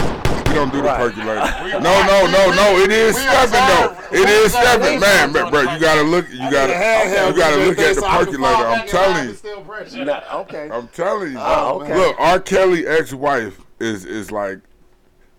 We don't do the Right. percolator. [LAUGHS] No, no, no, no. It is we stepping though. It is It we is observe stepping, these man. ones But bro, you gotta look. You gotta. You gotta look at the so I can percolator. I'm back in telling line you. and still okay. I'm telling you. Oh, okay. Look, R. Kelly ex-wife is is like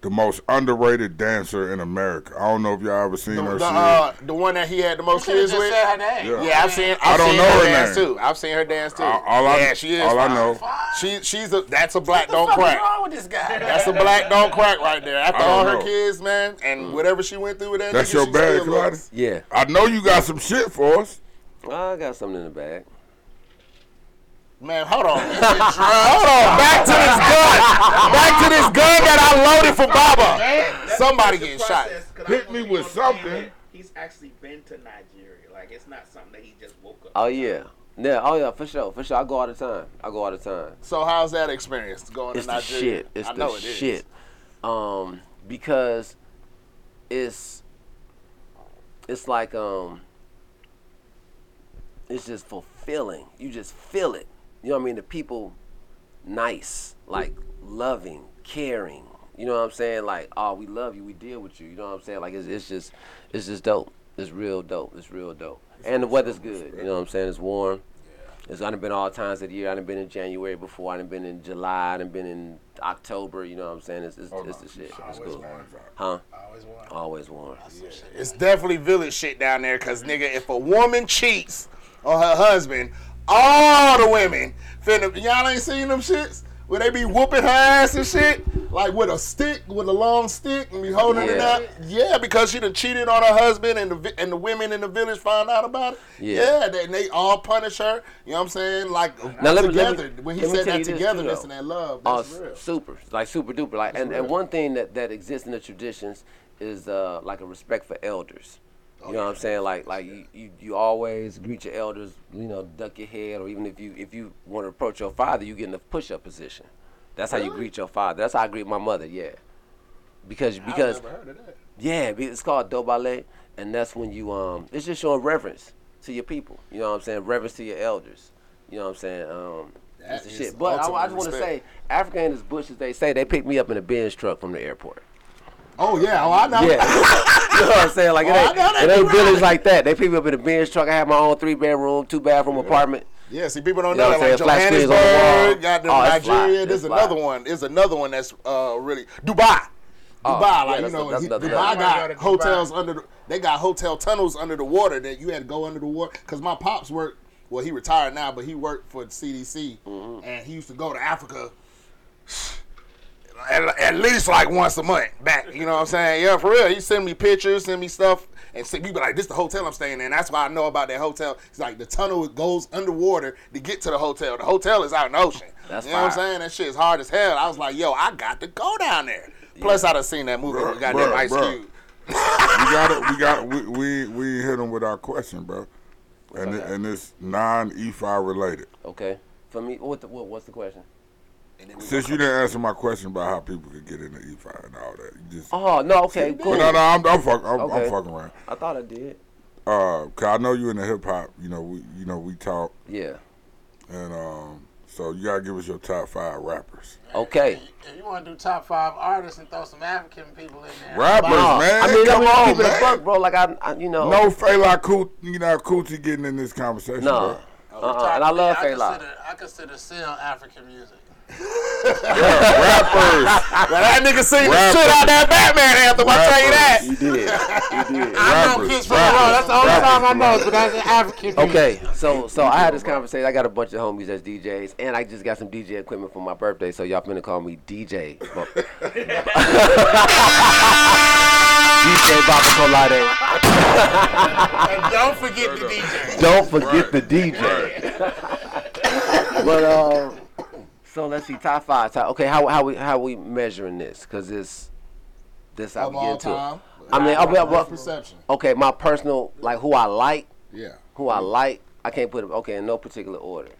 the most underrated dancer in America. I don't know if y'all ever seen The, her the, uh, the one that he had the most Could've kids with. her name. Yeah. Yeah, I've seen. I I've don't seen know her her dance name. too. I've seen her dance too. All- all I- yeah, she is. all I know- She she's a that's a black don't What the fuck is crack. wrong with this guy? That's a black don't crack right there. After I don't all her know. kids, man, and whatever she went through with that. That's nigga, your bag, still Yeah, I know you got some shit for us. I got something in the bag. Man, hold on. [LAUGHS] hold on. Back to this gun. Back to this gun that I loaded for Baba. Somebody getting shot. Hit me with something. He's actually been to Nigeria. Like it's not something that he just woke up. Oh yeah, yeah. Oh yeah, for sure, for sure. I go all the time. I go all the time. So how's that experience going It's to the Nigeria? shit. It's I the know it is. shit. Um, because it's it's like um, it's just fulfilling. You just feel it. You know what I mean? The people nice, like loving, caring. You know what I'm saying? Like, oh, we love you. We deal with you. You know what I'm saying? Like, it's, it's just it's just dope. It's real dope. It's real dope. And the weather's good. You know what I'm saying? It's warm. It's I done been all times of the year. I done been in January before. I done been in July. I done been in October. You know what I'm saying? It's it's, it's the shit. It's cool. Huh? Always want. Always warm. It's definitely village shit down there, cause nigga, if a woman cheats on her husband, all the women finna y'all ain't seen them shits where they be whooping her ass and shit, like with a stick, with a long stick, and be holding it Yeah. out. Yeah, because she done cheated on her husband, and the and the women in the village found out about it. Yeah. yeah, they, they all punish her. You know what I'm saying? Like Now, let me- let me- when he said that too, togetherness though. and that love, Oh, that's s- real. super, like super duper. Like, and, and one thing that, that exists in the traditions is uh, like a respect for elders. You know what I'm saying? Like, like you, you, you always greet your elders. You know, duck your head, or even if you if you want to approach your father, you get in the push-up position. That's how you greet your father. That's how I greet my mother. Yeah, because because I've never heard of that. yeah, be- it's called dobale, and that's when you um, it's just showing reverence to your people. You know what I'm saying? Reverence to your elders. You know what I'm saying? Um, That it's the is shit. But I, I just want to respect. say, Africa ain't as bush as they say. They picked me up in a Benz truck from the airport. Oh yeah, oh, I know. Yeah, [LAUGHS] you know what I'm saying? Like Oh, it ain't, know it ain't you village like that. They picked me up in a Benz truck. I have my own three bedroom, two bathroom apartment. Yeah, see, people don't You know know, that. Like saying? Flat screens on the wall. Johannesburg, got them Oh. Nigeria. It's There's fly. another one. There's another one that's uh really Dubai. Oh, Dubai, yeah, like you know, a- that's he- another Dubai level. Got go Dubai. hotels under. The, they got hotel tunnels under the water that you had to go under the water. Cause my pops worked. Well, he retired now, but he worked for the CDC, Mm-hmm. and he used to go to Africa. At, at least like once a month back, you know what I'm saying? Yeah, for real. He send me pictures, send me stuff, and send, you be like, "This the hotel I'm staying in." That's why I know about that hotel. It's like the tunnel it goes underwater to get to the hotel. The hotel is out in the ocean. That's you know what I'm saying? That shit is hard as hell. I was like, "Yo, I got to go down there." Plus, I done seen that movie Bruh, with goddamn bruh, Ice bruh. Cube. we got it. We got we we we hit them with our question, bro. And it, and it's non Ifa related. Okay, for me, what, the, what what's the question? Since you didn't answer my question about how people could get into Ifa and all that, you just Oh no, okay, cool. No, no, I'm, I'm, fuck, I'm, Okay. I'm fucking around. I thought I did. Uh, cause I know you in the hip hop. You know, we, you know, we talk, Yeah. and um, so you gotta give us your top five rappers. Okay. If you want to do top five artists and throw some African people in there, Rappers, Nah, man. I mean, come I mean, on, keep it a man. buck, bro. Like I, I you know. No Fela Kuti, you know, Kuti getting in this conversation. No. bro. Uh-uh. And I love I Fela. consider, I consider still African music. Rappers. [LAUGHS] Now, that nigga seen the shit out that Batman anthem. I tell you that. You did. You did. I know Rappers, Kids from the Road. That's the only rappers, song I know, rappers. but that's an African music. Okay, so so I had this conversation. I got a bunch of homies as DJs, and I just got some DJ equipment for my birthday. So y'all finna call me DJ. [LAUGHS] DJ Baba Kolade. And don't forget the DJ. Don't forget Right. the DJ. but um, so let's see, top five. Top, okay, how how we how we measuring this? Cause it's this how Of get to. it. time. I mean, I'll be- I'll- perception. Okay, my personal like who I like, Yeah. who I like. I can't put it. Okay, in no particular order.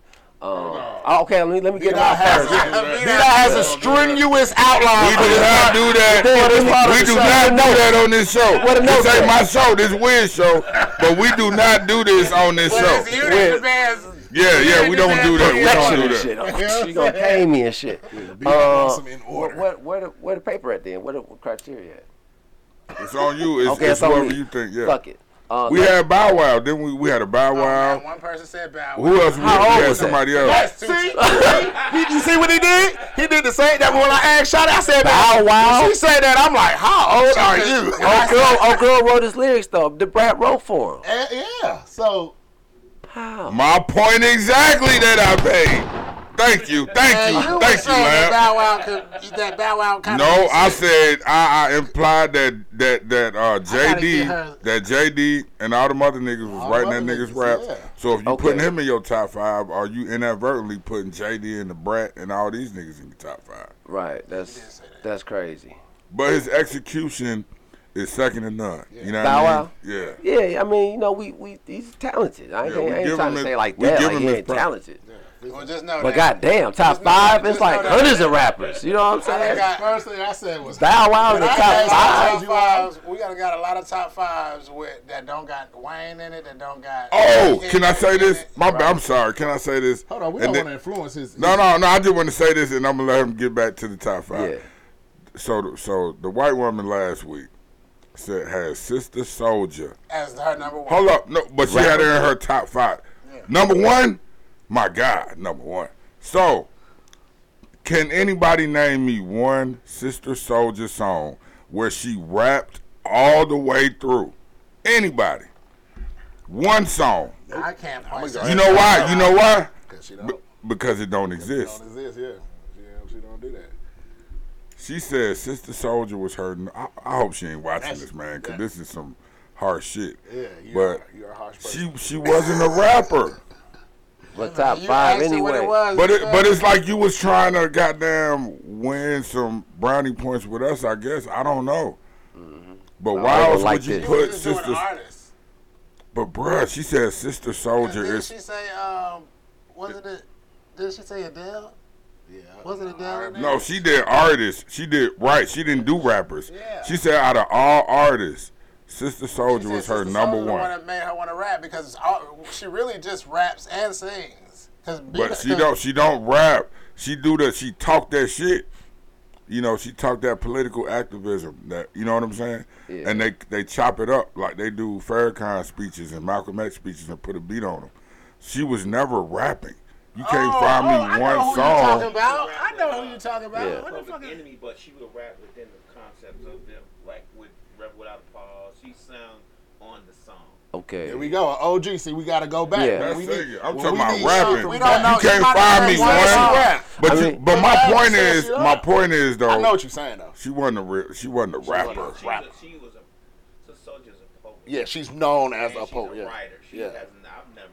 Um, oh, okay, let me let me get it B-Dot out first. B-Dot has a strenuous outline. We do not do that. Boy, this part of We do not do that on this show. What a note This ain't my show. This Wiz show. But we do not do this on this show. It's you and the bands. Yeah, yeah, we don't do that. We don't and do shit. that. [LAUGHS] She gonna pay me and shit. B-Dot Uh, wants them in order. where, where, the, where the paper at then? Where the what criteria at? It's on you. It's, Okay, it's it's whoever me. you think. Yeah. Fuck it. Uh, We like- had Bow Wow, didn't we? We had a Bow Oh, Wow. one person said Bow Wow. Who else? We, How we had was that? somebody else. That's. See, you, [LAUGHS] you see what he did? He did the same. That when I asked Shotty, I said, Bow Wow? She said that. I'm like, how old are you? [LAUGHS] Oh girl, oh girl wrote his lyrics though. Da Brat wrote for him. Eh, yeah. So How? My point exactly that I made. Thank you, thank And you, you thank you, saying that man. Bow Wow could, that Bow Wow kind No, I said I, I implied that that that uh, gotta get her- JD that JD and all them other niggas was All writing that niggas niggas, raps. yeah. So if you Okay. putting him in your top five, are you inadvertently putting JD and Da Brat and all these niggas in your top five? Right. That's that's crazy. But his execution is second to none. You know Bow what I Wow? mean? Yeah. Yeah, I mean, you know, we we he's talented. I ain't, Yeah, we I ain't give trying him to say like we that, give like him he his ain't props. talented. Well, just know But that. goddamn, top Just five, that- it's like know that- hundreds of rappers. You know what I'm saying? got- first thing I said was, Bow Wow in the I top got five. top fives. We got got a lot of top fives with that don't got Wayne in it, that don't got. Oh, Hit can I say this? My bad. I'm sorry. Can I say this? hold on, we And don't want to influence his. No, no, no. I just want to say this, and I'm gonna let him get back to the top five. Yeah. So, so the white woman last week said had Sister Souljah. as her number one. Hold up, no, but she had her in her top five. Number one, my God, number one. So, can anybody name me one Sister Souljah song where she rapped all the way through? Anybody? One song. I can't. You know why? You know why? Because she don't, Be- because it don't exist. don't exist, yeah. She, she don't do that. She said Sister Souljah was hurting. I, I hope she ain't watching That's- this, man, because that- this is some harsh shit. Yeah, you But are, you're a harsh person. She she wasn't a rapper. But top five asked it anyway. was, But it but it's like you was trying to goddamn win some brownie points with us. I guess I don't know. But I why else like would you this. Put just doing Sister? artists. But bruh, she said Sister Souljah Didn't is. she say? Um, was it? Did she say Adele? Yeah. Was it Adele? there? No, she did artists. She did right. She didn't do rappers. Yeah. She said out of all artists, Sister She Souljah was her Sister number Souljah the one. that made her want to rap because all, she really just raps and sings. Cause But she don't. She don't rap. She do that. She talk that shit. You know, she talk that political activism. That you know what I'm saying. Yeah. And they they chop it up like they do Farrakhan speeches and Malcolm X speeches and put a beat on them. She was never rapping. You can't Oh, find me oh, I know one who you talking about. I know who you're talking about. Yeah. What the fuck Public Enemy, but she would rap within the concepts of them, like with Rap Without a Pause. She sound on the song. Okay. Here we go. OG, see, we got to go back. Yeah. man. We need- I'm when talking we about rapping. We don't know. You back- can't find me one one. song rap. But I you, mean- but my point says is, my point is though, I know what you're saying, though. she wasn't a real, she wasn't a rapper. She, was a, she was a, so Souljah's a poet. Yeah, she's known as and a she's poet. a writer. She Yeah. has. I've never.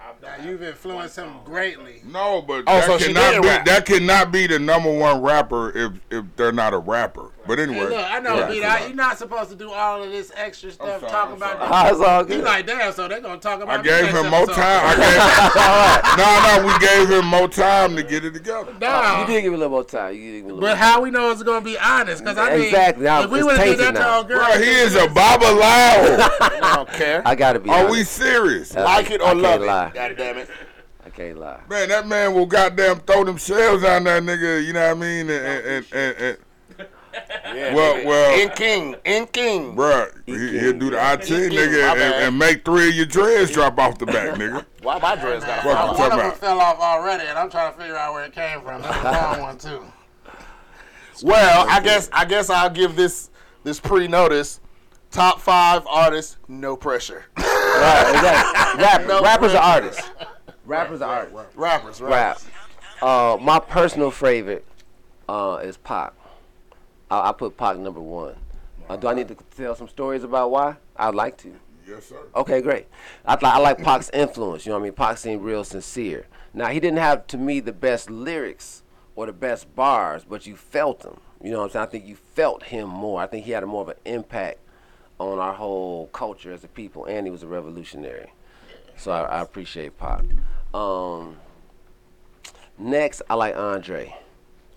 I've Now, done you've influenced him greatly. No, but Oh, that so she cannot be rap. that cannot be the number one rapper if if they're not a rapper. But anyway, Hey, look, I know, yeah, Pete. I, you're not supposed to do all of this extra stuff sorry, talking I'm about. sorry. the- it's all He good. like, damn, so they're gonna talk about. I me gave him more time. I gave, [LAUGHS] no, no, we gave him more time to get it together. Nah. You did give him a little more time. You did give me a little But more how we know it's gonna be honest? Because I mean, Exactly. Now if we it's would have did that tainted to now. our girl, Bro, he is a babalawo. [LAUGHS] I don't care. I gotta be. Are honest. we serious? Uh, like it I or can't love lie. it. God damn it. I can't lie. Man, that man will goddamn throw them shells on that nigga. You know what I mean? And, and, and, and, Yeah, Well, nigga. well- In King. In King. bruh, he, he'll do the IT nigga and, and make three of your dreads drop off the back, nigga. [LAUGHS] Why my dress got Fuck fall? one of them about? fell off already, and I'm trying to figure out where it came from. That's the [LAUGHS] wrong one too. Well, I guess I guess I'll give this this pre-notice. Top five artists, no pressure. [LAUGHS] Right, exactly. Rap, rappers are artists. Rappers are artists. Rappers, right? Rap. Uh, my personal favorite uh, is Pac. I, I put Pac number one. Uh, do I need to tell some stories about why? I'd like to. Yes, sir. Okay, great. I, th- I like Pac's influence. You know what I mean? Pac seemed real sincere. Now, he didn't have, to me, the best lyrics or the best bars, but you felt them. You know what I'm saying? I think you felt him more. I think he had a more of an impact on our whole culture as a people, and he was a revolutionary. So I, I appreciate Pac. Um, next, I like Andre.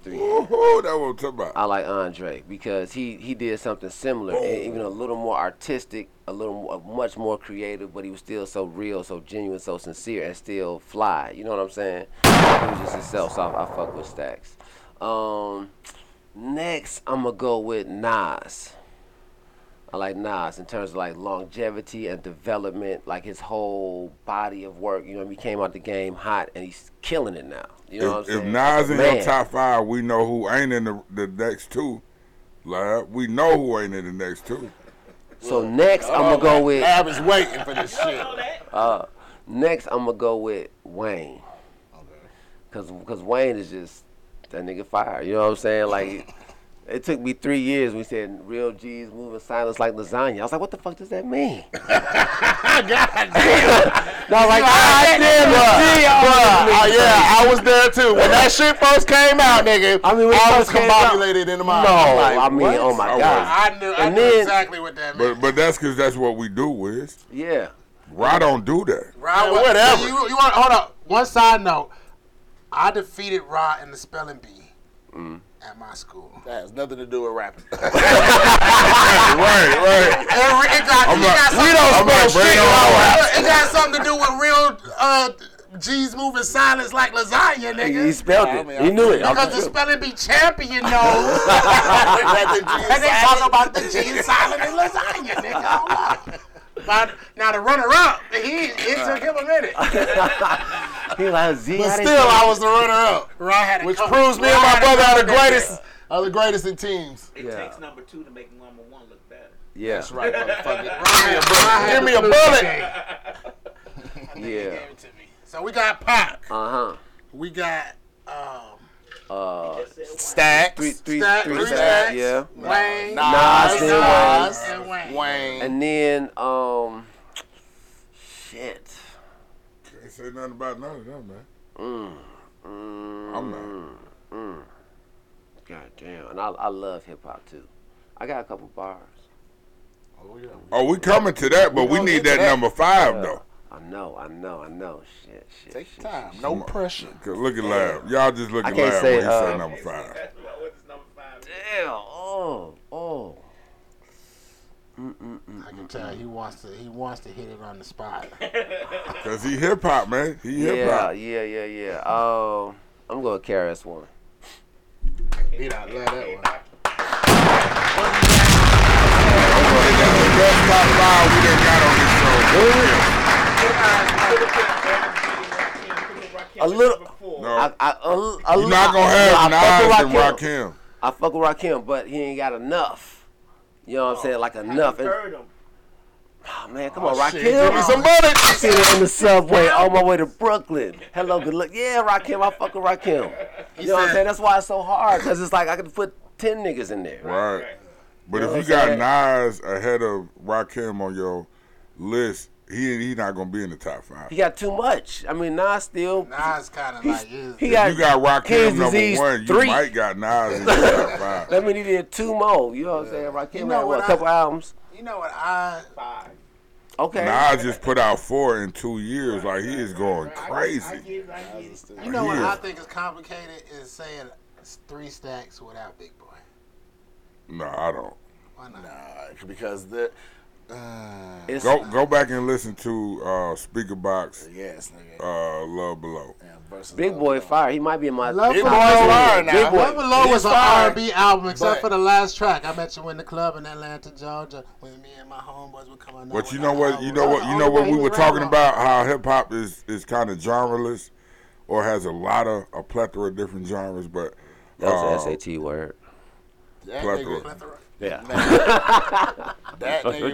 Three. Woohoo, that what I'm talking about. I like Andre because he he did something similar, and even a little more artistic, a little more, much more creative, but he was still so real, so genuine, so sincere, and still fly. You know what I'm saying? He was just himself. So I, I fuck with Stacks. Um, next, I'm gonna go with Nas. I like Nas in terms of like longevity and development, like his whole body of work. You know, he came out the game hot and he's killing it now. You know if, what I'm if saying? Nas in Man. your top five, we know who ain't in the, the next two. Lab, we know who ain't in the next two. So next, I'm gonna go with Lab is waiting for this [LAUGHS] shit. uh, next I'm gonna go with Wayne. Cause, cause Wayne is just that nigga fire. You know what I'm saying? Like, it took me three years. We said real G's moving silence like lasagna. I was like, what the fuck does that mean? no, [LAUGHS] like, God damn, bruh. Oh yeah, I was there too. When that shit first came out, nigga, I mean, when I was first came out- combobulated in the mind. No, I'm like, I mean, what? oh my god. I knew, I knew then- exactly what that meant. But but that's because that's what we do, Wiz. Yeah. Rod don't do that. Rod, Yeah, wa- whatever. You, you want hold up? One side note. I defeated Rod in the spelling bee Mm. At my school. That has nothing to do with rapping. [LAUGHS] right, right. It, it got, I'm it like, got we don't spell It shit got- It got something to do with real uh, G's moving silence like lasagna, nigga. he spelled I it. mean, he knew it. because the spelling bee champion knows. [LAUGHS] [LAUGHS] and they talk about the G silent and lasagna, nigga. Hold. But now the runner up, he it took him a minute. [LAUGHS] he like Z. But I still, I was the runner-up, Rod had a which couple- proves me Rod and my brother are the greatest, day. are the greatest in teams. It Yeah. takes number two to make number one look better. Yeah. That's right, motherfucker. [LAUGHS] Rod had Give me a bullet. today. [LAUGHS] He Yeah. gave it to me. So we got Pac. Uh huh. We got um, Uh, Stacks. three, three, Stack, three three stacks. stacks. Yeah. Wayne, Nas, then Nas, Wayne. and Wayne. Wayne. And then um, shit. Can't say nothing about none of them, man. Mm, mm, I'm not. Mm. God damn. And I, I love hip hop too. I got a couple bars. Oh, yeah. Oh, we coming to that, but we, gonna need that, that. number five Yeah. though. I know, I know, I know. Shit, shit. Take shit, time. shit, No shit. pressure. 'Cause look at Lab. Y'all just look at can't Lab say, when he say uh, number five. What is number five? Damn. Oh, oh. I can tell he wants to. He wants to hit it on the spot. [LAUGHS] Cause he hip hop, man. He hip Yeah, hop. yeah, yeah, yeah. Um, I'm gonna carry this one. He not love that one. That's the best top five we done got on this show. A little. No, I, I, a, a, you're not gonna have I fuck Nas with and Rakim. I fuck with Rakim, but he ain't got enough. You know what I'm oh, saying? Like enough. And, Heard him. oh, man, come oh, on, Shit, Give me some money. Sitting on the subway [LAUGHS] on my way to Brooklyn. Hello, good luck. Yeah, Rakim, I fuck with Rakim. [LAUGHS] You know what I'm saying? That's why it's so hard, because it's like I could put 10 niggas in there. Right. But You know if you I'm got Nas ahead of Rakim on your list, he he not gonna be in the top five. He got too much. I mean, Nas still. Nas kind of like is. he got, you got Rakim Kid's number Disease one, you three. might got Nas in the top [LAUGHS] five. That mean he did two more. You know what I'm saying? Rakim You know had what, what a I- couple albums. You know what I? Five. Okay. Nas just put out four in two years. Like he is going crazy. You know what I think is complicated is saying three stacks without Big Boi. No, I don't. Why not? Nah, because the. Uh, Go go back and listen to uh, Speakerboxxx, yes, nigga. uh, Love Below. Yeah, Big Love Boi Below. Fire. He might be in my. Love Big Below- Boi fire now. Big Boi. Love Below was an fire. R&B album, except But- for the last track. I met you in the club in Atlanta, Georgia, when me and my homeboys were coming out. But you know the what? You know what? You know what we were talking about how hip hop is is kind of genreless, or has a lot of a plethora of different genres. But That was uh, an SAT word. That Plethora. Nigga, Yeah. [LAUGHS] that [LAUGHS] nigga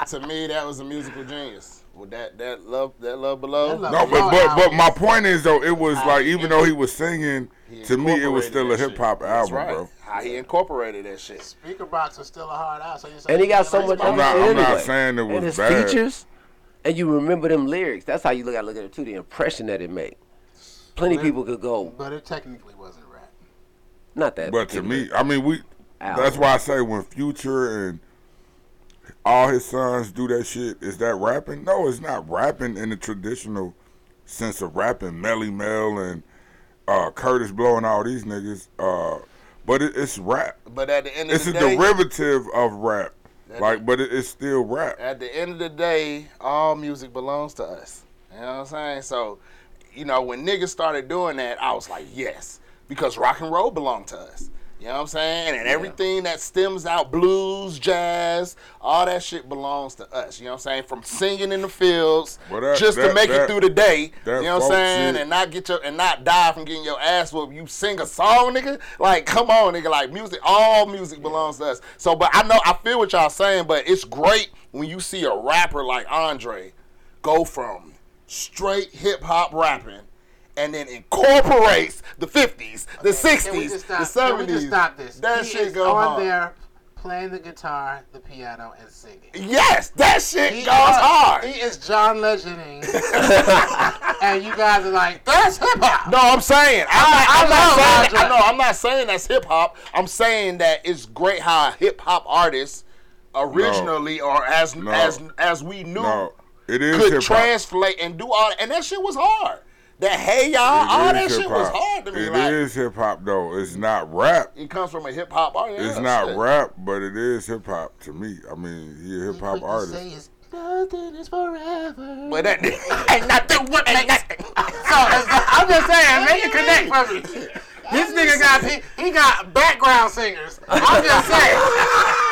was to me that was a musical genius. With that that love that love below. That Love No, but Below but but album. my point is though, it was like even though he was singing, He to me it was still a hip hop album, right. bro. How he incorporated that shit. Speakerboxxx was still a hard out. So And he got so much I'm not- I'm not saying it was and his bad. features, and you remember them lyrics. That's how you look at look at it too. The impression that it made. Plenty Well, people could go, But it technically wasn't rap. not that. But to me, I mean, we. Album. That's why I say when Future and all his sons do that shit, is that rapping? No, it's not rapping in the traditional sense of rapping. Melle Mel and uh, Kurtis blowing all these niggas. Uh, but it, it's rap. But at the end of It's the a derivative of rap. Like, but it, it's still rap. at the end of the day, all music belongs to us. You know what I'm saying? So, you know, when niggas started doing that, I was like, yes, because rock and roll belonged to us. You know what I'm saying? And everything that stems out blues, jazz, all that shit belongs to us. You know what I'm saying? From singing in the fields that- just to make that- it through the day. that You know what I'm saying? shit- And not get your and not die from getting your ass whooped. You sing a song, nigga. Like, come on, nigga. Like music, all music belongs to us. So, but I know I feel what y'all saying, but it's great when you see a rapper like Andre go from straight hip hop rapping and then incorporates the 50s, the 60s, Can we just stop? the 70s. Can we just stop this? That he shit is go on hard. there playing the guitar, the piano, and singing. Yes, that shit He goes is- hard. He is John Legending, [LAUGHS] and you guys are like, that's hip hop. No, I'm saying I'm not, I I'm not love saying Andre. no, I'm not saying that's hip hop. I'm saying that it's great how hip hop artists originally or as No. as as we knew No, it is could hip hop. translate and do all and that shit was hard. That hey y'all, all that shit was hard to me. It like is hip hop though. It's not rap. it comes from a hip hop artist. It's not shit. rap, but it is hip hop to me. I mean, he a hip hop Quick to artist. say is, Nothing is forever. But that [LAUGHS] ain't nothing what ain't nothing. [LAUGHS] So I'm just saying, make it connect for me. [LAUGHS] This nigga got he, he got background singers. I'm just saying.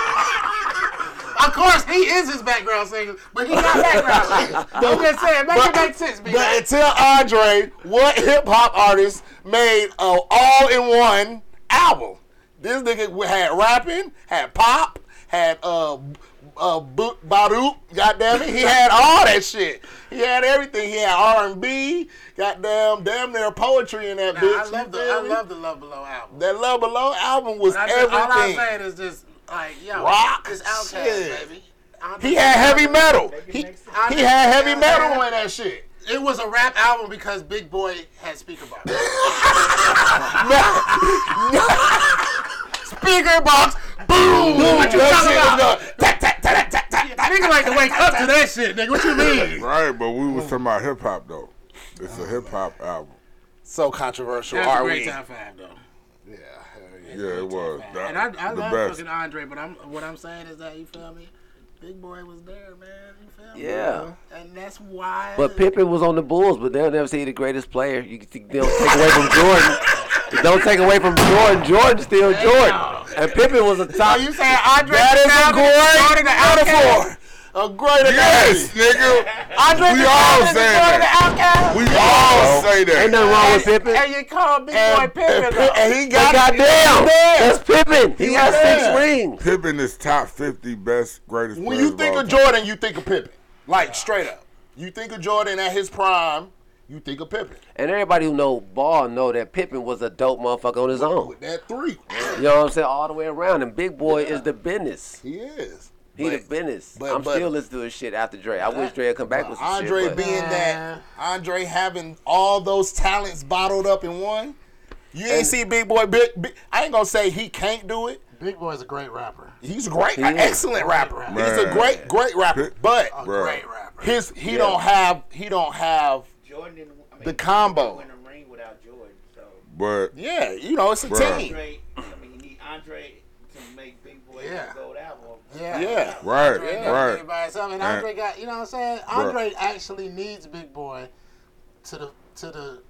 Of course, he is his background singer, but he not background singers. [LAUGHS] I'm just saying, make it make sense, B. But until Andre, what hip hop artist made a all in one album? This nigga had rapping, had pop, had uh uh Badoop, goddamn it. He had all that shit. He had everything. He had R and B, goddamn damn near poetry in that Nah, bitch. I love the I love the Love Below album. that Love Below album was I just, all I'm saying is just like yo, Rock, this Outkast, shit. baby. He had heavy metal. He, make sense. Andre- he had heavy you know what I'm metal saying? in that shit. It was a rap album because Big Boi had speaker box. [LAUGHS] no speaker box, boom. What you That talking about? Nigga like to wake up to that shit, nigga. What you mean? Right, but we was talking about hip hop though. It's a hip hop album. So controversial That's a are great we? top five though. Yeah, hell yeah. Yeah, it was. That- And I, I the love best. fucking Andre, but I'm what I'm saying is that you feel me. Big Boi was there, man. You feel me? Yeah. And that's why. But Pippen was on the Bulls, but they'll never see the greatest player. You they [LAUGHS] don't take away from Jordan. They don't take away from Jordan. Jordan's still Jordan. And Pippen was a top. Are you saying Andre? That is a Jordan great the Outkast? metaphor. A great Yes, analogy. nigga. Andre We the all Jordan say the that. Outkast? We all say that. Ain't nothing wrong with Pippen. And you call Big Boi And, Pippen and, and he But got goddamn, that's Pippen. He He got six there. rings. Pippen is top 50 best, greatest When you think all of time. Jordan, you think of Pippen. Like straight up. You think of Jordan at his prime, you think of Pippen. And everybody who know ball know that Pippen was a dope motherfucker on his own. With that three. You know what I'm saying? All the way around. And Big Boi is the business. He is. He But- the business. but- I'm but- still listening to his shit after Dre. I wish Dre would come back with some Andre shit. but- being that Andre having all those talents bottled up in one. You ain't see Big Boi. Big, big, I ain't gonna say he can't do it. Big Boi's a great rapper. He's a great, He an excellent rapper. He's a great, great rapper. But A great rapper. his he Yeah. don't have he don't have Jordan didn't. I mean, The combo. Win a ring without Jordan. So But yeah. You know, it's a Bruh. team. Andre, I mean, you need Andre to make Big Boi Yeah. a gold album. Yeah. Yeah. right, Andre got right. everybody something. And And- Andre got, you know what I'm saying? Andre actually needs Big Boi to the to the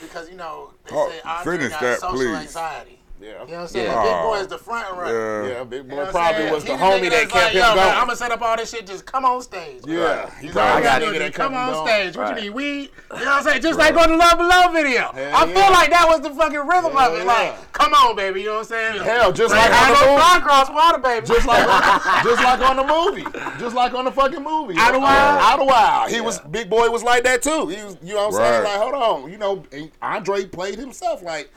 because you know they Oh, say Andre got that, social please. anxiety. Yeah. You know what I'm saying? Yeah. Big Boi is the front runner. Yeah. Yeah, Big You Boy know probably saying? was the nigga homie that that's kept like, him going. I'm gonna set up all this shit. Just come on stage. yeah, He's probably all got gotta nigga do come on going. stage. What Right. you need? Weed? You know what I'm saying? Just like on the Love Below video. I Hell feel like that was the fucking rhythm of it. Hell Like, come on, baby. You know what I'm saying? Hell, just Like, like on the know movie. fly across water, baby. Just like, [LAUGHS] just like on the movie, just like on the fucking movie. Idlewild? Uh, Idlewild. He was Big Boi was like that too. He was, you know what I'm saying? Like, hold on, you know, Andre played himself. Like,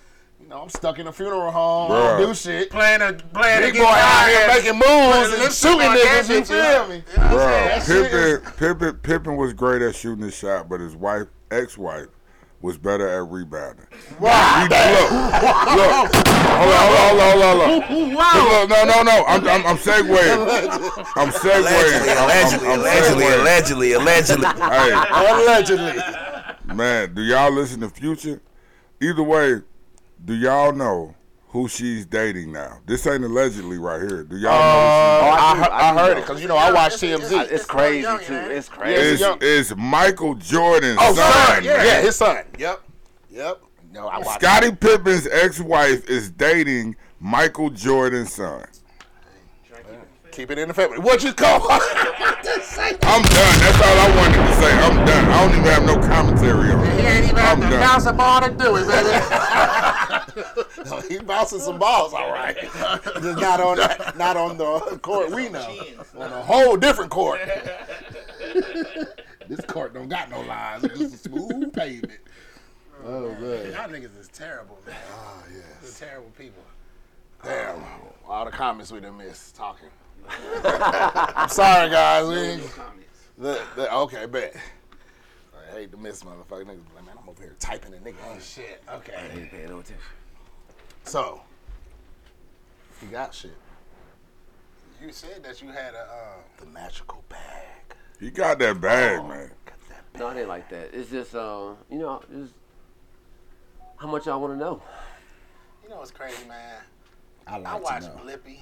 you know, I'm stuck in a funeral home. I don't do shit. playing a playing Big a boy out here and- making moves and shooting niggas. that You bitch, feel me? You know what I'm Bro, saying? That shit Pippen, Pippen, Pippen was great at shooting his shot, but his wife, ex-wife, was better at rebounding. Wow. Look, look, [LAUGHS] hold on, hold on, hold on, hold on. Wow. Look, no, no, no, I'm, I'm, I'm segueing. I'm segueing. I'm, I'm, I'm segueing. allegedly, allegedly. Hey, Allegedly. man, do y'all listen to Future? Either way, do y'all know who she's dating now? This ain't allegedly right here. Do y'all Uh, know I, do, heard- I I do heard it because you know I watch It's- TMZ. it's- It's crazy young, too. man. It's crazy. it's, it's Michael Jordan's oh, son. son. Yeah. his son. Yep. Yep. No, I watch. Scottie Pippen's ex-wife is dating Michael Jordan's son. Keep it in the family. What you call? I'm done. That's all I wanted to say. I'm done. I don't even have no commentary on it. He it. ain't even have I'm to done. bounce a ball to do it, baby. [LAUGHS] [LAUGHS] he bouncing some balls, all right. Just [LAUGHS] not on that, not on the court we know. On a whole different court. this court don't got no lines. It's just a smooth pavement. Oh man. Y'all niggas is terrible, man. Oh You're yes. terrible people. Damn. Ah. All the comments we done missed talking. [LAUGHS] I'm sorry, guys. We, the, the, okay, bet. I hate to miss motherfucker. Niggas like, man, I'm over here typing and nigga. Oh ain't shit. I Okay. ain't paying no attention. So, he got shit. You said that you had a. Uh, The magical bag. He got that bag, man. Got that No, it ain't like that. It's just, uh, you know, just how much y'all want to know. you know what's crazy, man? I like I watched to know. Blippi,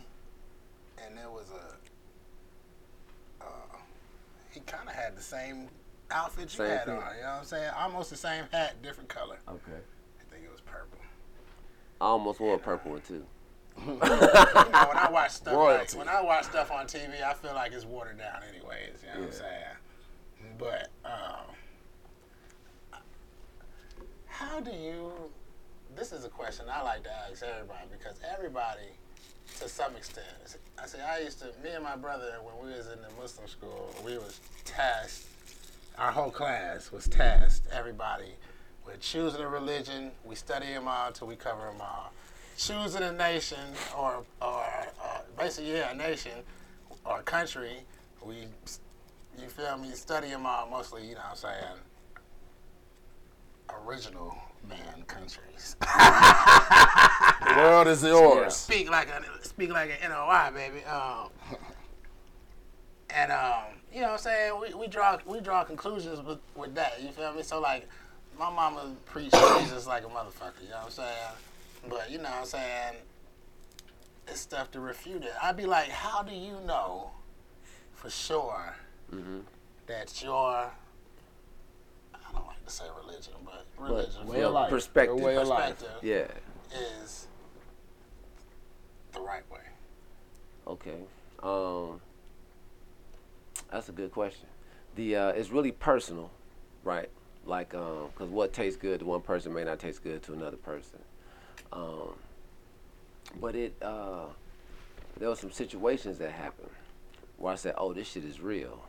and there was a. Uh, he kind of had the same outfit you Same had thing. on. You know what I'm saying? Almost the same hat, different color. Okay. I think it was purple. I almost wore a purple one too. You know, when I watch stuff like when I watch stuff on TV, I feel like it's watered down, anyways. You know what I'm saying? But um, how do you? This is a question I like to ask everybody because everybody, to some extent, I say I used to. Me and my brother, when we was in the Muslim school, we was tasked. Our whole class was tasked. Everybody with choosing a religion. We study them all until we cover them all. Choosing a nation or or uh, basically yeah a nation or a country. We you feel me? Study them all mostly. You know what I'm saying? Original man countries. The world is [LAUGHS] yours. speak like a speak like an NOI, baby. Um, and um, you know what I'm saying? We, we draw we draw conclusions with, with that. You feel me? So like my mama preached Jesus like a motherfucker, you know what I'm saying? But you know what I'm saying? It's stuff to refute it. I'd be like, how do you know for sure that your I don't like to say religion, but religion Way of life. Perspective. Your way of life. perspective Yeah. is the right way. Okay. Um, that's a good question. The uh, it's really personal, right? Like, um, cause what tastes good to one person may not taste good to another person. Um, but it uh, there were some situations that happened where I said, "Oh, this shit is real."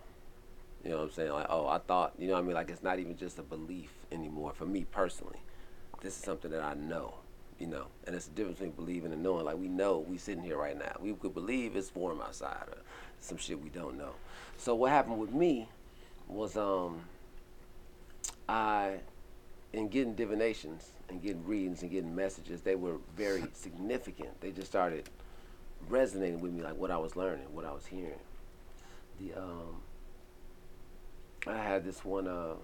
You know what I'm saying? Like, oh, I thought, you know what I mean? Like, it's not even just a belief anymore for me personally. This is something that I know, you know? And it's the difference between believing and knowing. Like, we know we sitting here right now. We could believe it's warm outside or some shit we don't know. So what happened with me was, um, I, in getting divinations and getting readings and getting messages, they were very [LAUGHS] significant. They just started resonating with me, like what I was learning, what I was hearing. The, um, I had this one. Uh,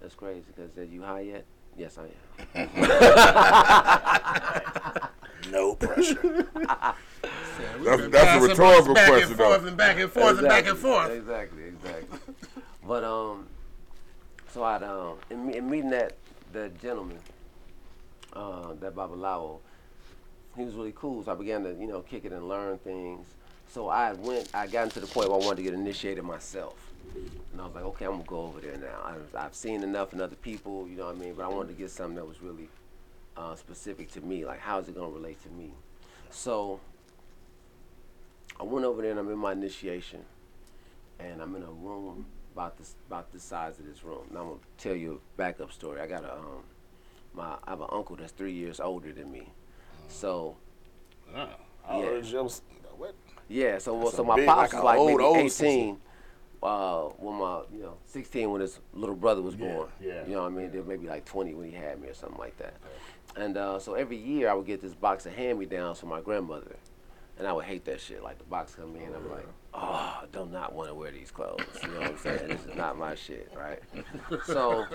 that's crazy because said you high yet? Yes, I am. [LAUGHS] No pressure. [LAUGHS] That's, that's a rhetorical back question, and forth though. and back and forth and back and forth. Exactly, exactly. But um, so I um in, in meeting that that gentleman, uh, that Babalawo, he was really cool. So I began to you know kick it and learn things. So I went, I got into the point where I wanted to get initiated myself. And I was like, okay, I'm gonna go over there now. I've, I've seen enough in other people, you know what I mean? But I wanted to get something that was really uh, specific to me. Like, how is it gonna relate to me? So I went over there and I'm in my initiation, and I'm in a room about this about the size of this room. Now I'm gonna tell you a backup story. I got a um, my I have an uncle that's three years older than me. So I Yeah. what? yeah, so well, so my big- pops like was like old, maybe old 18 uh, when my you know 16 when his little brother was Yeah, born. yeah, You know what I mean? They maybe like 20 when he had me or something like that. And uh, so every year I would get this box of hand me downs from my grandmother, and I would hate that shit. Like the box come in, I'm like, oh, I do not want to wear these clothes. You know what I'm saying? this is not my shit, right? So.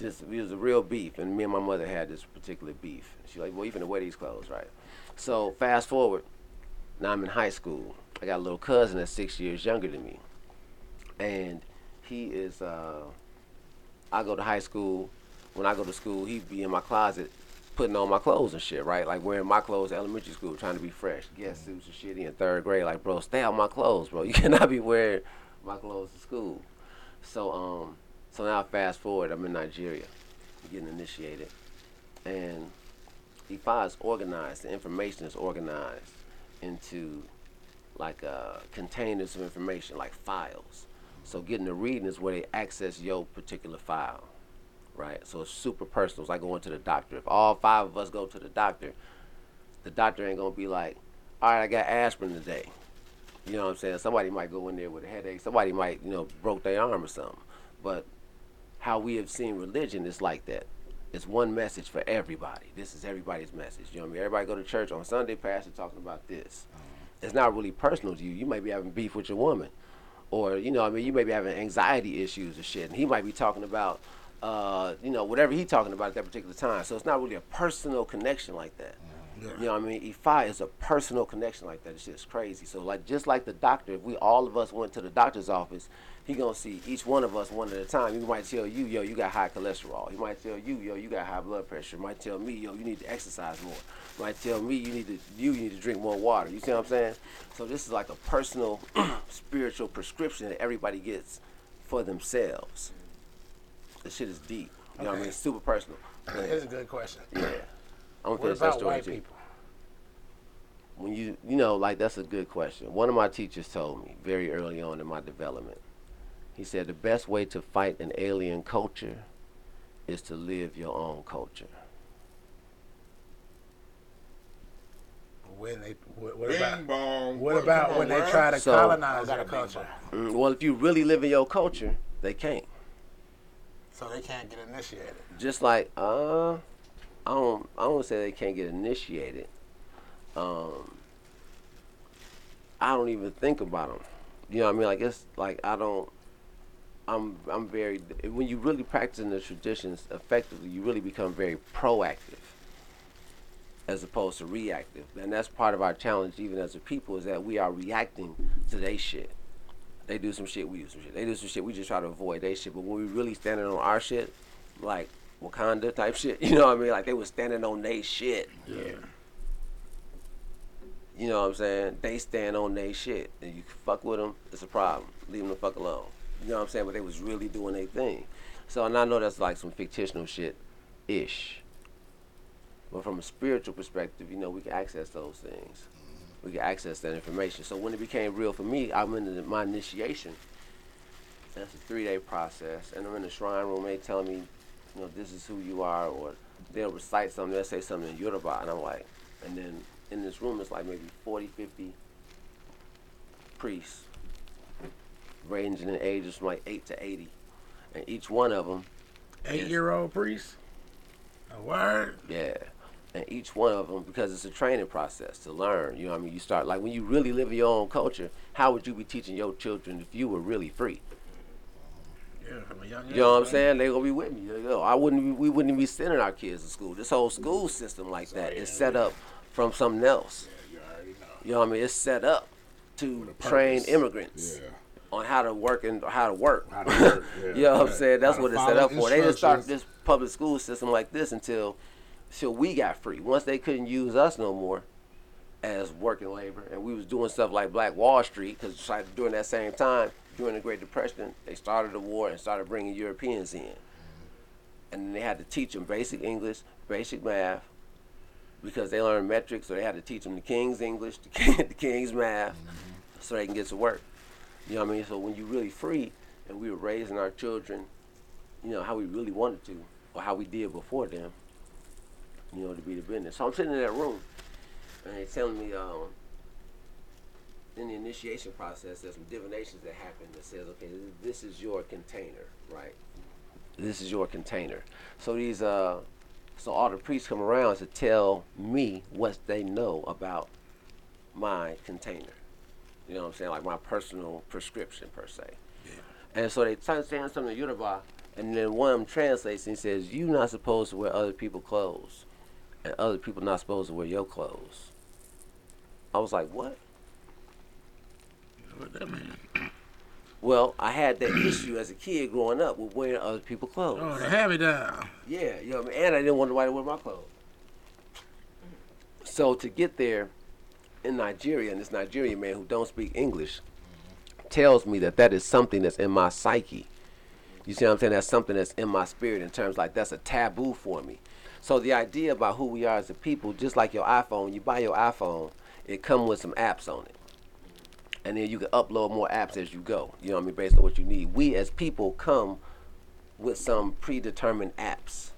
Just it was a real beef, and me and my mother had this particular beef. She like, well, you finna wear these clothes, right? So fast forward, now I'm in high school. I got a little cousin that's six years younger than me, and he is. Uh, I go to high school. When I go to school, he'd be in my closet putting on my clothes and shit, right? Like wearing my clothes elementary school, trying to be fresh, guest suits and shit in third grade. Like, bro, stay out my clothes, bro. [LAUGHS] You cannot be wearing my clothes to school. So, um, so now fast forward, I'm in Nigeria, getting initiated, and Ifa is organized. The information is organized into like uh, containers of information, like files. So getting the reading is where they access your particular file, right? So it's super personal. It's like going to the doctor. If all five of us go to the doctor, the doctor ain't gonna be like, all right, I got aspirin today. You know what I'm saying? Somebody might go in there with a headache. Somebody might, you know, broke their arm or something. But how we have seen religion is like that. It's one message for everybody. This is everybody's message. You know what I mean? Everybody go to church on Sunday, pastor talking about this. Mm-hmm. It's not really personal to you. You might be having beef with your woman. Or, you know, what I mean, you may be having anxiety issues or shit. And he might be talking about, uh, you know, whatever he's talking about at that particular time. So it's not really a personal connection like that. You know what I mean? Ifa is a personal connection like that. It's just crazy. So like just like the doctor, if we all of us went to the doctor's office, he gonna see each one of us one at a time. He might tell you, yo, you got high cholesterol. He might tell you, yo, you got high blood pressure. He might tell me, yo, you need to exercise more. He might tell me you need to you need to drink more water. You see what I'm saying? So this is like a personal [CLEARS THROAT] spiritual prescription that everybody gets for themselves. This shit is deep. You know what I mean? It's super personal. That's a good question. Yeah. I'm gonna What finish that about story white too. people? When you you know, like that's a good question. One of my teachers told me very early on in my development. He said the best way to fight an alien culture is to live your own culture. When they, what, what Bing about, bong. what about when they try to So- colonize I got a culture? Mm, well, if you really live in your culture, they can't. So they can't get initiated. Just like uh, I don't I don't say they can't get initiated. Um, I don't even think about them. You know what I mean? Like it's like I don't. I'm I'm very when you really practicing the traditions effectively, you really become very proactive as opposed to reactive, and that's part of our challenge even as a people is that we are reacting to their shit. They do some shit, we do some shit. They do some shit, we just try to avoid their shit. But when we really standing on our shit, like Wakanda type shit, [LAUGHS] you know what I mean? Like they was standing on their shit. Yeah. You know what I'm saying? They stand on their shit. And you fuck with them, it's a problem. Leave them the fuck alone. You know what I'm saying? But they was really doing their thing. So, and I know that's like some fictional shit ish. But from a spiritual perspective, you know, we can access those things. We can access that information. So when it became real for me, I'm in the, my initiation. That's a three day process. And I'm in the shrine room, they tell me, you know, this is who you are, or they'll recite something, they'll say something in Yoruba, and I'm like, and then in this room, it's like maybe 40, 50 priests, ranging in ages from like 8 to 80. And each one of them, Eight year old priest? A word? yeah, and each one of them, because it's a training process to learn, you know what I mean? You start, like when you really live in your own culture, how would you be teaching your children if you were really free? Yeah, from a young. You know what I'm saying? They gonna be with me. You know, I wouldn't. We wouldn't be sending our kids to school. This whole school system like that is set up from something else. You already know. You know what I mean? It's set up to train immigrants Yeah. on how to work and how to work. How to work, [LAUGHS] yeah. you know what I'm saying? That's How what it's set up for. They didn't start this public school system like this until until we got free. Once they couldn't use us no more as working labor, and we was doing stuff like Black Wall Street, because like during that same time, during the Great Depression, they started the war and started bringing Europeans in, and they had to teach them basic English, basic math, because they learned metrics, so they had to teach them the King's English, the, king, [LAUGHS] the King's math, so they can get to work. You know what I mean? So when you really free, and we were raising our children, you know how we really wanted to, or how we did before them, you know, to be the business. So I'm sitting in that room, and they telling me, um, in the initiation process, there's some divinations that happen that says, okay, this is your container, right? This is your container. So these, uh, so all the priests come around to tell me what they know about my container. You know what I'm saying? Like my personal prescription per se. Yeah. And so they start saying something to Yoruba, and then one of them translates and says, "You're not supposed to wear other people's clothes, and other people not supposed to wear your clothes." I was like, "What?" What that mean? Well, I had that [CLEARS THROAT] issue as a kid growing up with wearing other people's clothes. Oh, the me down. Yeah, you know, what I mean? and I didn't want nobody to wear my clothes. So to get there in Nigeria, and this Nigerian man who don't speak English tells me that that is something that's in my psyche. You see what I'm saying? That's something that's in my spirit in terms like that's a taboo for me. So the idea about who we are as a people, just like your iPhone, you buy your iPhone, it come with some apps on it. And then you can upload more apps as you go. You know what I mean? Based on what you need. We as people come with some predetermined apps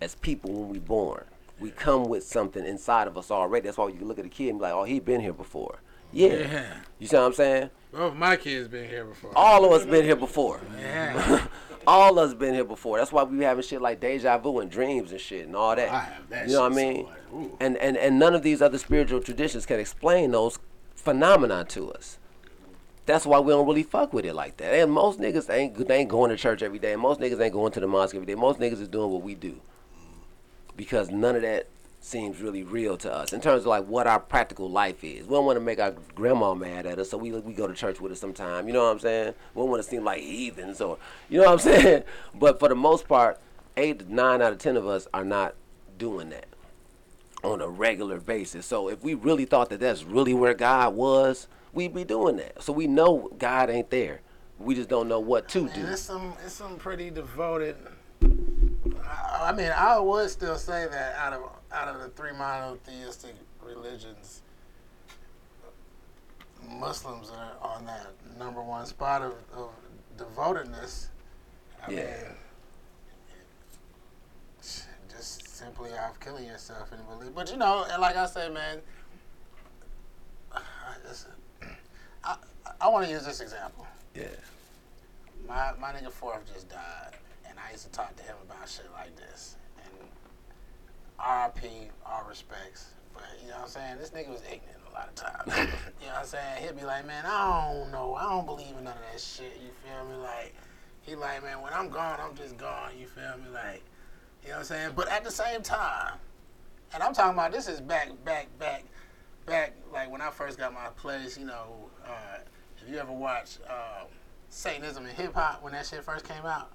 as people when we born. We come with something inside of us already. That's why you look at a kid and be like, oh, he been here before. Yeah. Yeah. You see what I'm saying? Both my kids been here before. All of us been here before. Yeah. [LAUGHS] all of us been here before. That's why we having shit like deja vu and dreams and shit and all that. I have that you know what I so mean? and, and and none of these other spiritual traditions can explain those phenomena to us. That's why we don't really fuck with it like that. And most niggas ain't they ain't going to church every day. And most niggas ain't going to the mosque every day. Most niggas is doing what we do. Because none of that seems really real to us in terms of like what our practical life is. We don't want to make our grandma mad at us, so we we go to church with her sometime. You know what I'm saying? We don't want to seem like heathens or you know what I'm [LAUGHS] saying. But for the most part, eight, nine out of ten of us are not doing that on a regular basis. So if we really thought that that's really where God was, we'd be doing that. So we know God ain't there. We just don't know what to do. And it's some it's some pretty devoted. I, mean, I would still say that out of out of the three monotheistic religions, Muslims are on that number one spot of, of devotedness. I Yeah. mean, just simply off killing yourself and believe. But you know, and like I said, man, I, I, I want to use this example. Yeah. My my nigga Fourth just died, I used to talk to him about shit like this. And R.I.P. All respects, but you know what I'm saying. This nigga was ignorant a lot of times. [LAUGHS] you know what I'm saying. He'd be like, man, I don't know, I don't believe in none of that shit. You feel me? Like he like, man, when I'm gone, I'm just gone. You feel me? Like, you know what I'm saying. But at the same time, and I'm talking about this is back, back, back, back. Like when I first got my place, you know. Uh, if you ever watch uh, Satanism and hip hop when that shit first came out,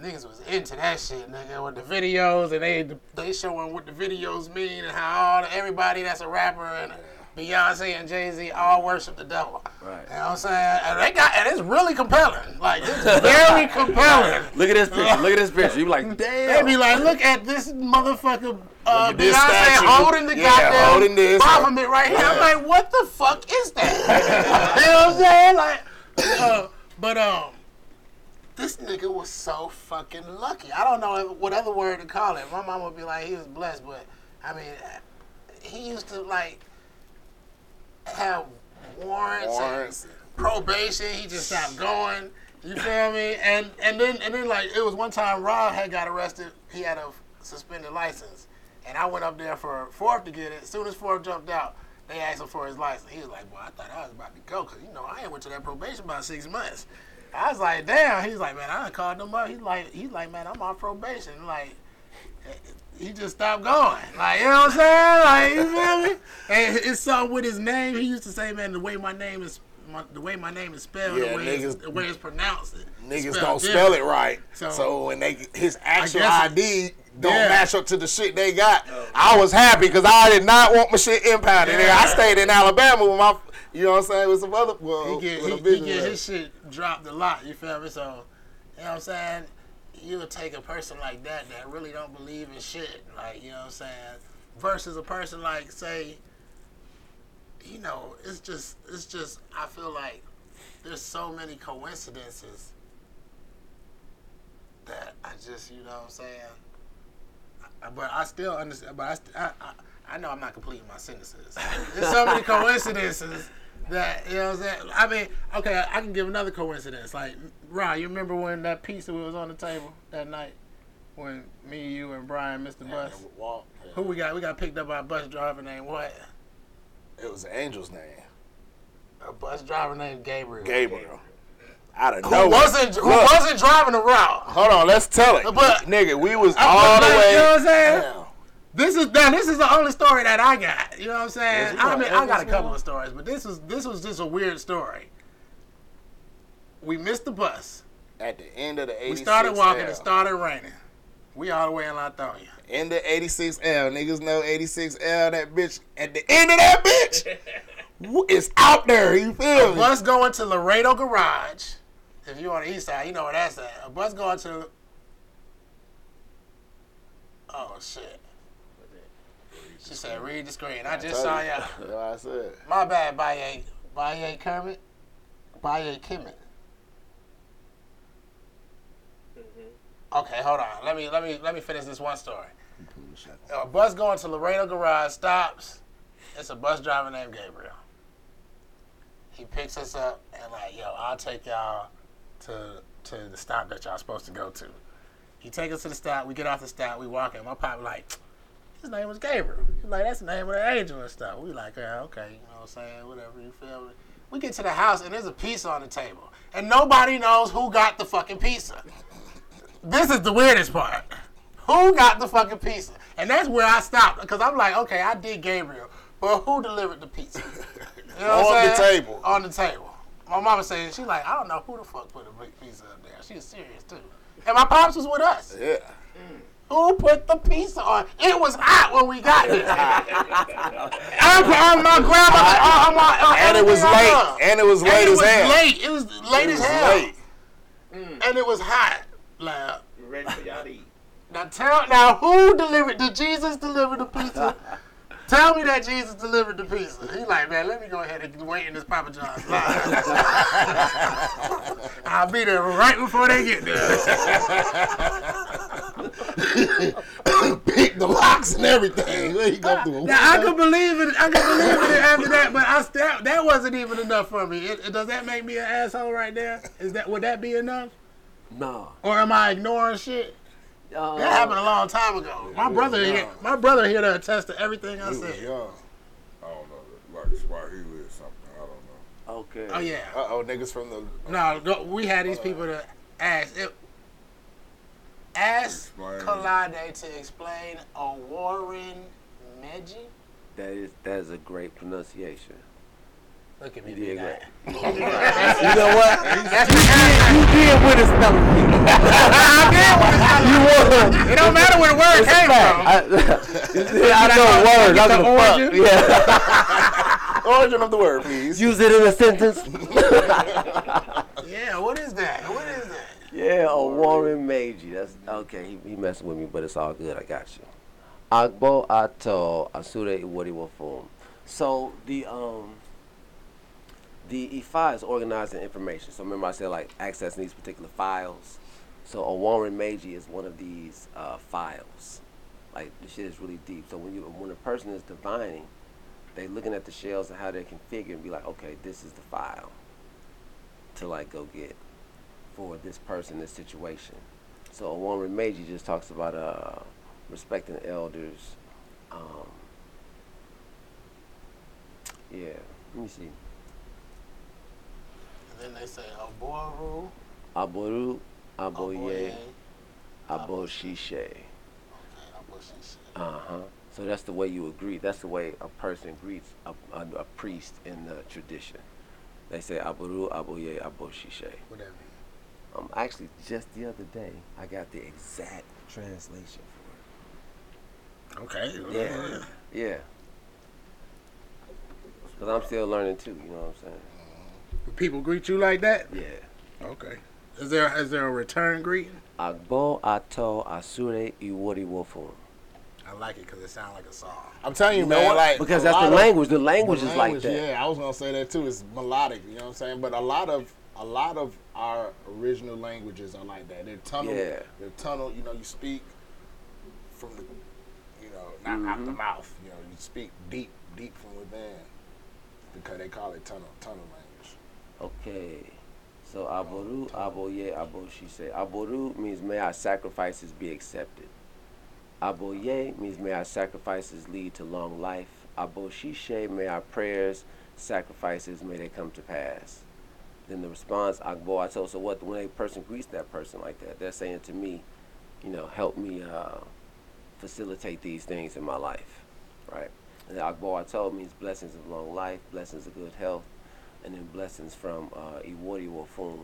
niggas was into that shit, nigga, with the videos and they they showing what the videos mean and how all the, everybody that's a rapper and Beyonce and Jay Z all worship the devil. Right. You know what I'm saying? And they got and it's really compelling. Like it's [LAUGHS] very compelling. Look at this picture. Look at this picture. You be like, They damn. be like, look at this motherfucker, uh, this Beyonce statue. holding the Yeah, goddamn holding this. Baphomet right here. I'm like, what the fuck is that? [LAUGHS] you know what I'm saying? Like, uh, but um, this nigga was so fucking lucky. I don't know what other word to call it. My mom would be like, he was blessed, but I mean, he used to like have warrants, Warrants. and probation. He just stopped going. You feel me? And and then and then like it was one time Rob had got arrested. He had a suspended license, and I went up there for Fourth to get it. As soon as Fourth jumped out, they asked him for his license. He was like, "Well, I thought I was about to go because you know I ain't went to that probation about six months." I was like, "Damn." He's like, "Man, I done called him up." He's like, "He's like, man, I'm on probation." Like, he just stopped going. Like, you know what I'm saying? Like, you feel me? And it's something with his name. He used to say, man, the way my name is, my, the way my name is spelled, Yeah, the, way it's, niggas- the way it's pronounced, it Niggas don't different. spell it right. So- So, when they his actual guess it- ID don't Yeah. match up to the shit they got, oh. I was happy because I did not want my shit impounded. Nigga, I stayed in Alabama with my, you know what I'm saying, with some other. Well, He get, he, he get his shit dropped a lot. You feel me? So, you know what I'm saying? You would take a person like that that really don't believe in shit, like you know what I'm saying, versus a person like say, you know, it's just it's just I feel like there's so many coincidences that I just you know what I'm saying. I- But I still understand. But I, st- I, I, I know I'm not completing my sentences. There's so many [LAUGHS] coincidences that you know what I'm saying. I mean, okay, I can give another coincidence. Like, Ron, you remember when that pizza was on the table that night when me, you, and Brian missed the bus? Walk. Who we got? We got picked up by a bus driver named what? It was the angel's name, A bus driver named Gabriel. Gabriel. Out of Who nowhere. wasn't who Look, wasn't driving the route? Hold on, let's tell it. But- nigga, we was I'm all the way. You know what I'm saying? Damn. This is now. This is the only story that I got. You know what I'm saying? I mean, I got a couple of stories, but this was this was just a weird story. We missed the bus. At the end of the 86 We started walking. L. It started raining. We all the way in Lithonia. In the 86L. Niggas know 86L, that bitch. At the end of that bitch, [LAUGHS] it's out there. You feel me? A me? bus going to Laredo Garage. If you on the east side, you know where that's at. A bus going to. Oh shit. She said, "Read the screen." I just saw y'all. [LAUGHS] That's what I said. My bad, Baye. Baye Kermit. Baye Kimmit. Mm-hmm. Okay, hold on. Let me let me let me finish this one story. A bus going to Laredo Garage stops. It's a bus driver named Gabriel. He picks us up and like, yo, I'll take y'all to to the stop that y'all supposed to go to. He takes us to the stop. We get off the stop. We walk in. My pop like, his name was Gabriel. He's like, that's the name of the angel and stuff. We like, yeah, okay, you know what I'm saying? Whatever, you feel me? We get to the house and there's a pizza on the table. And nobody knows who got the fucking pizza. This is the weirdest part. Who got the fucking pizza? And that's where I stopped. Because I'm like, okay, I did Gabriel. But who delivered the pizza? You know On the table. On the table. My mama saying, she like, I don't know who the fuck put a big pizza up there. She was serious too. And my pops was with us. Yeah. Who put the pizza on? It was hot when we got there. I'm, I'm my grandmother. Uh, I'm, uh, I'm, uh, And it was everything I late. love. And it was And late it as was hell. late. It was late It as was hell. late. Mm. And it was hot. Like, You ready for y'all to eat? now tell now who delivered? Did Jesus deliver the pizza? [LAUGHS] Tell me that Jesus delivered the pizza. He like, man, let me go ahead and wait in this Papa John's line. [LAUGHS] I'll be there right before they get there. [LAUGHS] [LAUGHS] Pick the locks and everything. Where you go through a Now I could believe it. I could believe it after that, but I still that wasn't even enough for me. It, does that make me an asshole right there? Is that would that be enough, No. or am I ignoring shit? Uh, That happened a long time ago. My brother here, my brother here to attest to everything I He said. young. I don't know, like Swahili or something. I don't know. Okay. Oh yeah. Uh oh, niggas from the. No, no, we had these people to ask. It, ask Explain. Kolade to explain a Warren Meji. That is that is a great pronunciation. Look at me, You do did that. [LAUGHS] You know what? you did with a us [LAUGHS] You won. It don't matter where the word came from. I, [LAUGHS] I know words. Get I'm the gonna fuck. origin? Yeah. Origin of the word, please. Use it in a sentence. Yeah, what is that? What is that? Yeah, a Warren Meiji. That's okay. He, he messing with me, but it's all good. I got you. Agbo ato asure iwori wofun. So the um the Ifa is organizing information. So remember I said like accessing these particular files. So a Warren Meiji is one of these uh, files. Like the shit is really deep. So when you when a person is divining, they looking at the shells and how they're configured and be like, okay, this is the file to like go get for this person, this situation. So a Warren Meiji just talks about uh, respecting elders. Um, yeah, let me see. And then they say Aboru. Aboru, Aboye, Aboshishe. Aboshishe. Uh huh. So that's the way you agree. That's the way a person greets a, a, a priest in the tradition. They say Aboru, Aboye, Aboshishe. Whatever. Um, actually, just the other day, I got the exact translation for it. Okay. Yeah, yeah. Cause I'm still learning too. You know what I'm saying? People greet you like that? Yeah. Okay. Is there is there a return greeting? Agbo ato asure iwori wofun. I like it because it sounds like a song. I'm telling you, You man. Like Because that's the lot of- language. The language is like that. Yeah, I was gonna say that too. It's melodic. You know what I'm saying? But a lot of a lot of our original languages are like that. They're tunnel. Yeah. They're tunnel. You know, you speak from the, you know, not out the Mm-hmm. mouth. You know, you speak deep, deep from within. Because they call it tunnel tunnel language. Okay. So aboru, aboye, aboshise. Aboru means may our sacrifices be accepted. Aboye means may our sacrifices lead to long life. Aboshishe, may our prayers, sacrifices, may they come to pass. Then the response, Agbo told So what? When a person greets that person like that, they're saying to me, you know, help me uh, facilitate these things in my life, right? And Agbo Ato means blessings of long life, blessings of good health, and then blessings from uh, Iwori Wofun,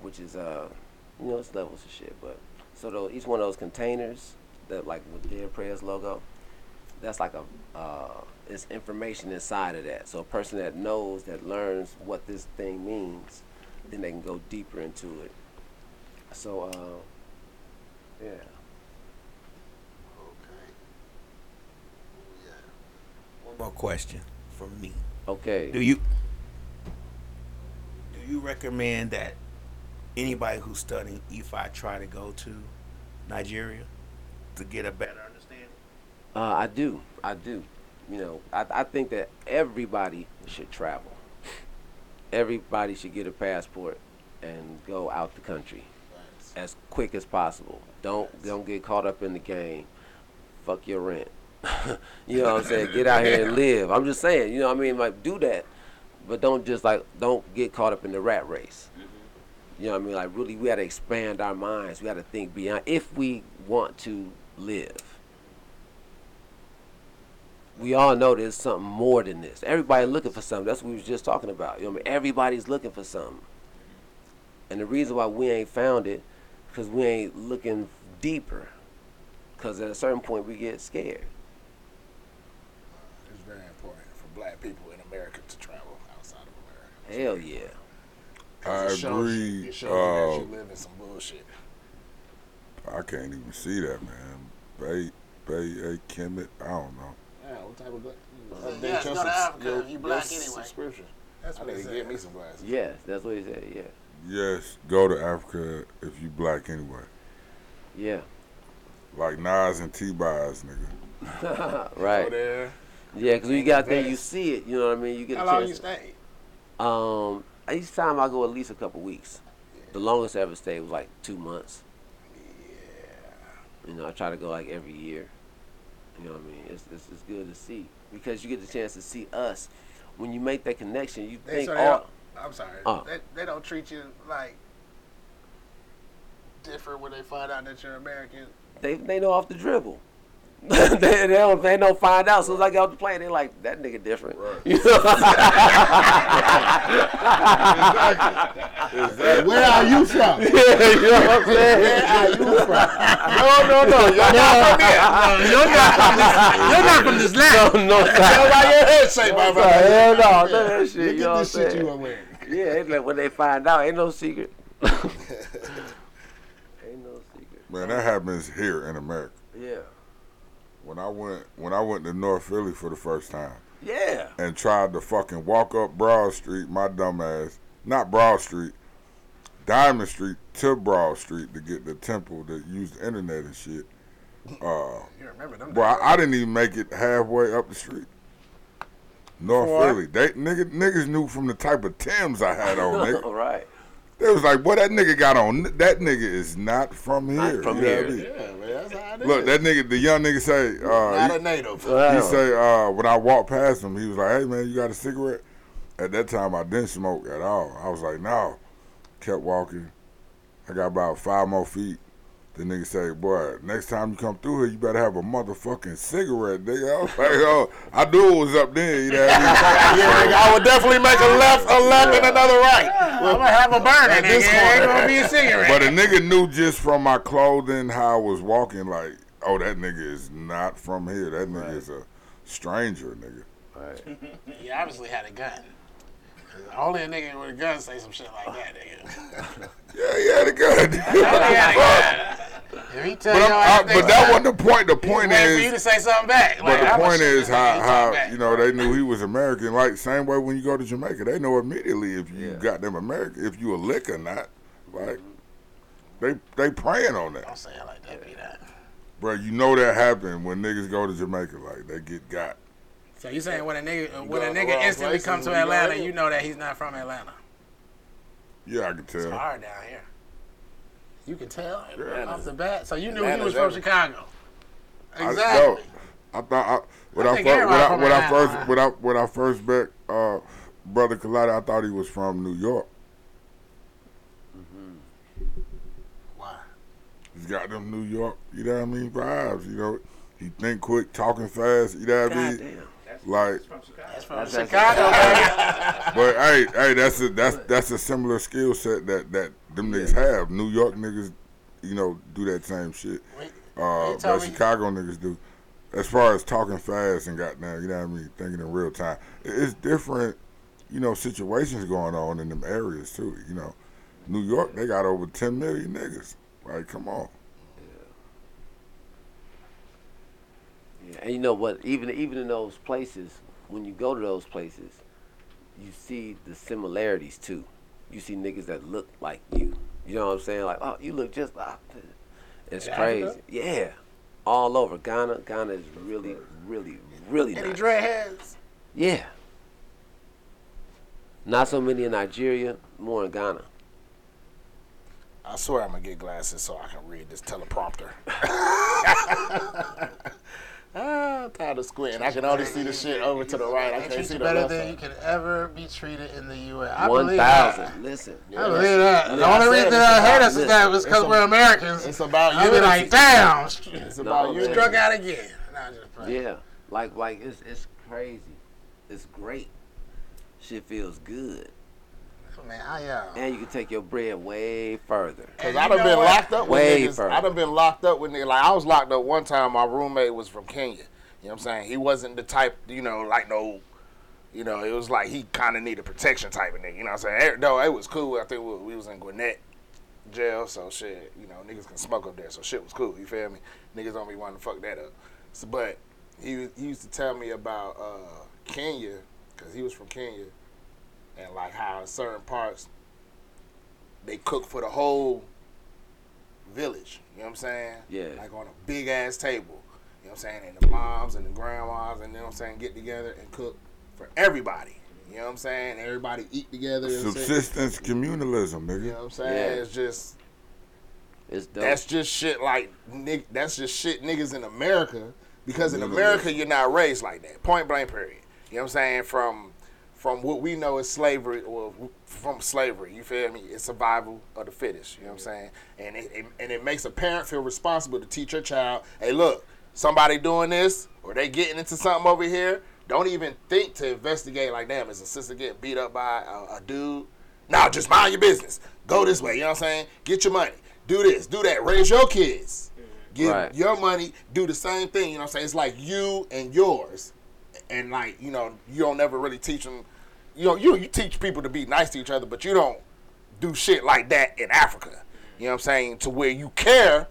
which is, uh, you know, it's levels of shit, but So though each one of those containers, that like with their Prayers logo, that's like a uh, it's information inside of that. So a person that knows that learns what this thing means, then they can go deeper into it. So uh, yeah. Okay. Yeah. One more question from me. Okay. Do you do you recommend that anybody who's studying Ifa try to go to Nigeria to get a better understanding? Uh, I do. I do. You know, I, I think that everybody should travel. Everybody should get a passport and go out the country as quick as possible. Don't don't get caught up in the game. Fuck your rent. [LAUGHS] you know what I'm saying? Get out here and live. I'm just saying. You know what I mean? Like do that, but don't just like don't get caught up in the rat race. Mm-hmm. You know what I mean? Like really, we got to expand our minds. We got to think beyond if we want to live we all know there's something more than this. Everybody looking for something. That's what we was just talking about. You know what I mean? Everybody's looking for something. And the reason why we ain't found it, because we ain't looking deeper. Because at a certain point we get scared. It's very important for black people in America to travel outside of America. Hell yeah. I it shows you- agree. It shows you Uh, that you live in some bullshit. I can't even see that, man. Bay, Bay, A. Kemet, I don't know. Yeah, what type of black? yes, go to Africa if you black anyway. Subscription. That's I what need he to get said. me some glasses. Yes, that's what he said. Yeah. Yes, go to Africa if you black anyway. Yeah. Like Nas and T-Bies, nigga. [LAUGHS] right. Go there. Yeah, because when you got there, you see it. You know what I mean? You get How a long chance. you stay? Um, each time I go at least a couple weeks. The longest I ever stayed was like two months. Yeah. You know, I try to go like every year. You know what I mean? It's, it's, it's good to see because you get the chance to see us. When you make that connection, you They, think so all. I'm sorry. Oh. They, they don't treat you like different when they find out that you're American. They they know off the dribble. [LAUGHS] they, they don't they don't find out. As soon as I get off the plane, they like that nigga different. [LAUGHS] You know? Where are you from? [LAUGHS] you know what I'm saying? Where are you from? No, no, no. You're not from here. you're not from this. You're not from this land. No, no, Tell by your head shape, my brother. hell no, none of that shit. Look You know at what I'm this shit saying? you are wearing. Yeah, it's like when they find out, ain't no secret. ain't no secret. Man, that happens here in America. Yeah. When I went when I went to North Philly for the first time Yeah. and tried to fucking walk up Broad Street, my dumb ass, not Broad Street, Diamond Street to Broad Street to get the temple to use the internet and shit. Uh, You remember them? Well, I, I didn't even make it halfway up the street. North What? Philly. They nigga, niggas knew from the type of Tims I had on, nigga. All [LAUGHS] right. They was like, "What that nigga got on. That nigga is not from here. Not from You know what I here. mean? Yeah, man, that's how it is. Look, that nigga, the young nigga say, not uh, a native. he, Wow. he say, uh, when I walked past him, he was like, hey man, you got a cigarette? At that time, I didn't smoke at all. I was like, no. Kept walking. I got about five more feet. The nigga say, boy, next time you come through here, you better have a motherfucking cigarette, nigga. I was like, oh, I knew it was up there. You know what I mean? [LAUGHS] yeah, nigga, I would definitely make a left, a left, and another right. I'm gonna have a burner, At this nigga. It ain't gonna be a cigarette. But a nigga knew just from my clothing how I was walking, like, oh, that nigga is not from here. That nigga is a stranger, nigga. Right. [LAUGHS] he obviously had a gun. Only a nigga with a gun say some shit like that, nigga. [LAUGHS] Yeah, he had a gun. [LAUGHS] Only had a gun. [LAUGHS] If he tell but, you, I'm, but that wasn't the point. The point point is for you to say something back. but the I'ma point is how, how back. you know they knew he was American. Like same way when you go to Jamaica, they know immediately if you Yeah. got them American, if you a lick or not. Like they they praying on that, Don't say it like that, be that. bro. You know that happen when niggas go to Jamaica. Like they get got. So you saying when a nigga when a nigga instantly comes to when you go Atlanta, you know that he's not from Atlanta. Yeah, I can It's tell. hard down here. You can tell Yeah. off the bat. So you knew he was from everything. Chicago. I, Exactly. yo, I thought I, when I I, think first when I, when I first when I when I first met uh, brother Kolade, I thought he was from New York. Why? He's got them New York, you know what I mean, vibes. You know, he think quick, talking fast. You know what I mean? Goddamn. Like, That's from That's- Chicago, baby. [LAUGHS] but hey, hey, that's a that's that's a similar skill set that that them niggas have. New York niggas you know, do that same shit. Uh, wait, that me- Chicago niggas do. As far as talking fast and goddamn, you know what I mean, thinking in real time. It's different, you know, situations going on in them areas too. You know, New York, they got over 10 million niggas. Like, come on. Yeah, and you know what? Even even in those places, when you go to those places, you see the similarities too. You see niggas that look like you. You know what I'm saying? Like, oh, you look just like. It's In crazy. Africa? Yeah, all over Ghana. Ghana is really, really, really Any nice. dreadheads? Yeah. Not so many in Nigeria, more in Ghana. I swear I'm gonna get glasses so I can read this teleprompter. [LAUGHS] [LAUGHS] ah, I'm tired of squinting. I can only see the shit over to the right. I can't treat see you the better left than you side. can ever be treated in the U.S. I One believe that. thousand. Listen. I believe that. Yeah, the I only said reason it's I hate about- us is that was because we're Americans. It's about you. I be unity. like, damn, It's about you. struck out again. Nah, just playing. Yeah, like like it's it's crazy. It's great. Shit feels good, Man, I uh, and you can take your bread way further. Cause I you done been what? locked up with Way niggas. further. I done been locked up with niggas. Like I was locked up one time. My roommate was from Kenya. You know what I'm saying? He wasn't the type, you know, like no, you know, it was like he kind of needed protection type of nigga. You know what I'm saying? No, it was cool. I think we, we was in Gwinnett jail, so shit, you know, niggas can smoke up there, so shit was cool. You feel me? Niggas don't be wanting to fuck that up. So, but he he used to tell me about uh, Kenya, cause he was from Kenya, and like how in certain parts they cook for the whole village. You know what I'm saying? Yeah. Like on a big ass table. You know what I'm saying? And the moms and the grandmas and you know what I'm saying get together and cook for everybody. You know what I'm saying? Everybody eat together. and shit. Subsistence communalism, nigga. You know what I'm saying? Yeah. It's just It's dope. that's just shit like nig- that's just shit niggas in America because in America you're not raised like that. Point blank period. You know what I'm saying? From from what we know is slavery or from slavery, you feel me? It's survival of the fittest. You know what I'm saying? And it, it and it makes a parent feel responsible to teach your child, hey, look, somebody doing this or they getting into something over here. Don't even think to investigate like, damn, is a sister getting beat up by a, a dude? Now just mind your business. Go this way. You know what I'm saying? Get your money. Do this. Do that. Raise your kids. Give Right. your money. Do the same thing. You know what I'm saying? It's like you and yours. And like, you know, you don't never really teach them. You know, you, you teach people to be nice to each other, but you don't do shit like that in Africa. You know what I'm saying? To where you care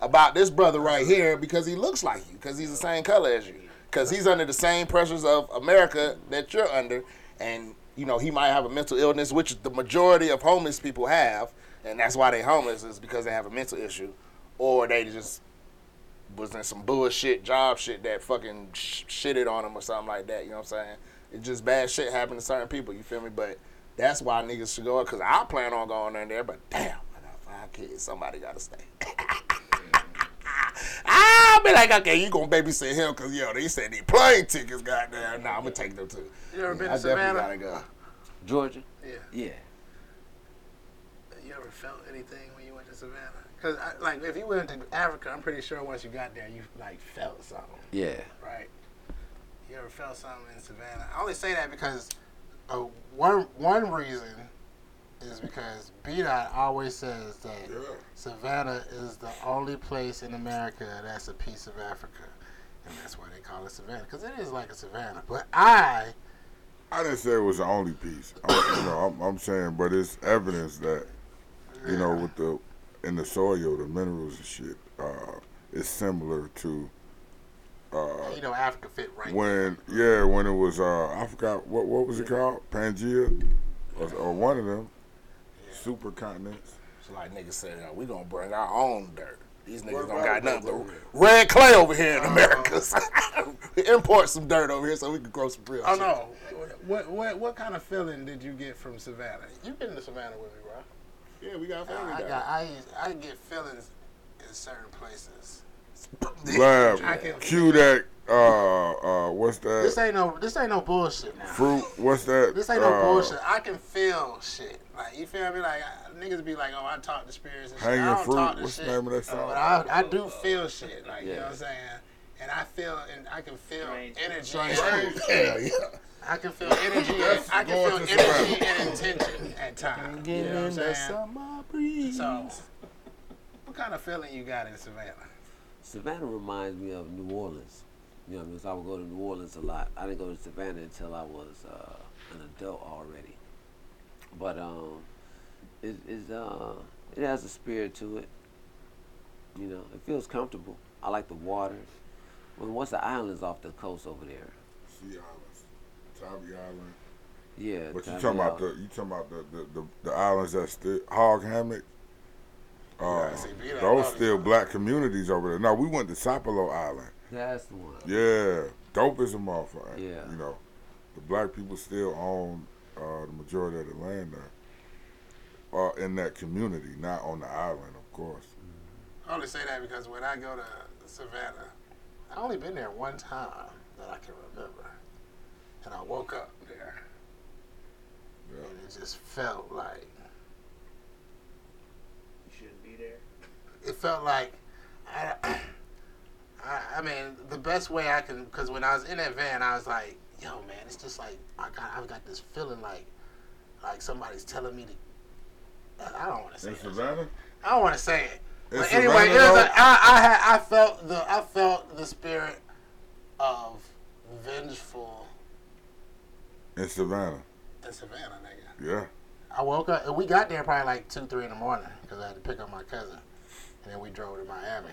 about this brother right here because he looks like you, because he's the same color as you, because he's under the same pressures of America that you're under, and you know he might have a mental illness, which the majority of homeless people have, and that's why they homeless is because they have a mental issue, or they just was in some bullshit job shit that fucking sh- shitted on them or something like that. You know what I'm saying? It's just bad shit happen to certain people. You feel me? But that's why niggas should go because I plan on going in there. But damn, I got five kids. Somebody got to stay. [LAUGHS] I'll be like, okay, you gonna babysit him because yo, they said they plane tickets. Goddamn, nah, I'm gonna take them too. You ever been I to definitely Savannah? gotta go. Georgia. Yeah. Yeah. You ever felt anything when you went to Savannah? Cause I, like if you went to Africa, I'm pretty sure once you got there, you like felt something, Yeah. right? You ever felt something in Savannah? I only say that because uh, one one reason is because B Dot always says that Savannah is the only place in America that's a piece of Africa, and that's why they call it Savannah because it is like a Savannah. But I I didn't say it was the only piece. I'm, you know, I'm, I'm saying, but it's evidence that, you know, with the in the soil, the minerals and shit, uh, it's similar to uh, you know Africa fit right. when, yeah, when it was, uh, I forgot what what was it called, Pangea, or, or one of them, supercontinents. So like niggas said, yo, we gonna bring our own dirt. These niggas don't got nothing but red clay over here in America. [LAUGHS] we import some dirt over here so we can grow some real Oh shit. no! What what what kind of feeling did you get from Savannah? You've been to Savannah with me, bro. Yeah, we got family I got I I get feelings in certain places. [LAUGHS] Lab, cue that, uh, uh, what's that? This ain't no this ain't no bullshit now. Fruit, what's that? This ain't no uh, bullshit. I can feel shit. Like you feel me? Like I- niggas be like, oh, I talk to spirits and shit. Hanging I don't fruit. talk to What's the name of that song? But I, I do feel shit. Like you know what I'm saying. And I feel and I can feel Strange. energy. Hell [LAUGHS] yeah. I can feel energy. and, I can feel to energy and intention at times. You know what I'm saying? So What kind of feeling you got in Savannah? Savannah reminds me of New Orleans. You know, because I mean, so I would go to New Orleans a lot. I didn't go to Savannah until I was uh, an adult already. But um, it is uh, it has a spirit to it. You know, it feels comfortable. I like the water. Well, what's the islands off the coast over there? Sea Islands, Tybee Island. Yeah. But you talking about the you talking about the the, the, the islands that still Hog Hammock. Uh, Yeah, see, be that those still black communities over there. No, we went to Sapelo Island. That's the one. Yeah, dope as a motherfucker. Yeah. You know, the black people still own uh, the majority of the land there. Uh, in that community, not on the island, of course. I only say that because when I go to Savannah, I only been there one time that I can remember, and I woke up there, Yeah. and it just felt like You shouldn't be there. It felt like I, I, I mean, the best way I can, because when I was in that van, I was like, "Yo, man, it's just like I got, I've got this feeling like, like somebody's telling me to." I don't want to say. In it. Savannah? I don't want to say it. In But anyway, it Savannah, was a, I, I had, I felt the, I felt the spirit of vengeful In Savannah. in Savannah, nigga. Yeah. I woke up, and we got there probably like two, three in the morning because I had to pick up my cousin, then we drove to Miami.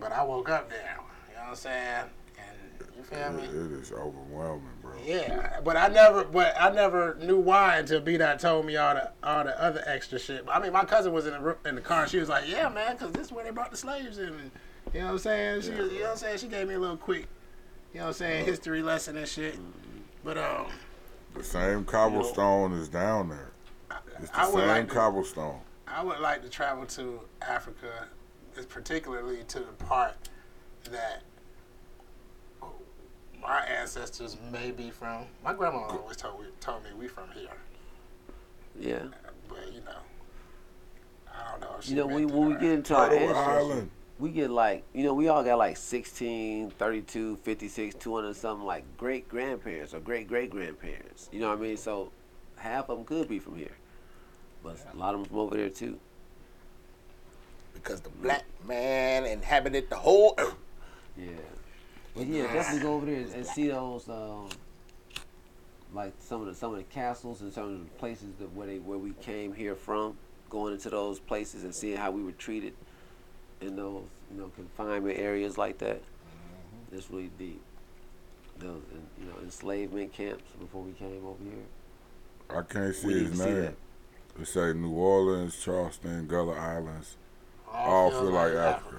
But I woke up there. You know what I'm saying? And you feel me? it is overwhelming, bro. Yeah, but I never, but I never knew why until B Dot told me all the all the other extra shit. I mean, my cousin was in the in the car. She was like, "Yeah, man, because this is where they brought the slaves in." And, you know what I'm saying? She, was- you know what I'm saying? She gave me a little quick, you know what I'm saying, history lesson and shit. But um, The same cobblestone is down there. It's the same like to- cobblestone. I would like to travel to Africa, particularly to the part that my ancestors may be from. My grandma always told, we, told me we from here. Yeah. but you know, I don't know. If she You know, we, when we get into our ancestors, Island. we get like, you know, we all got like 16, 32, 56, 200 something like great grandparents or great great grandparents. You know what I mean? So half of them could be from here. But a lot of them from over there too. Because the black man inhabited the whole earth. Yeah. But yeah, definitely go over there and, and see those, um, like some of the some of the castles and some of the places that where they where we came here from. Going into those places and seeing how we were treated in those you know confinement areas like that. It's really deep. Those you know enslavement camps before we came over here. I can't see We need his to see name. That. It say New Orleans, Charleston, Gullah Islands. all feels feel like Africa.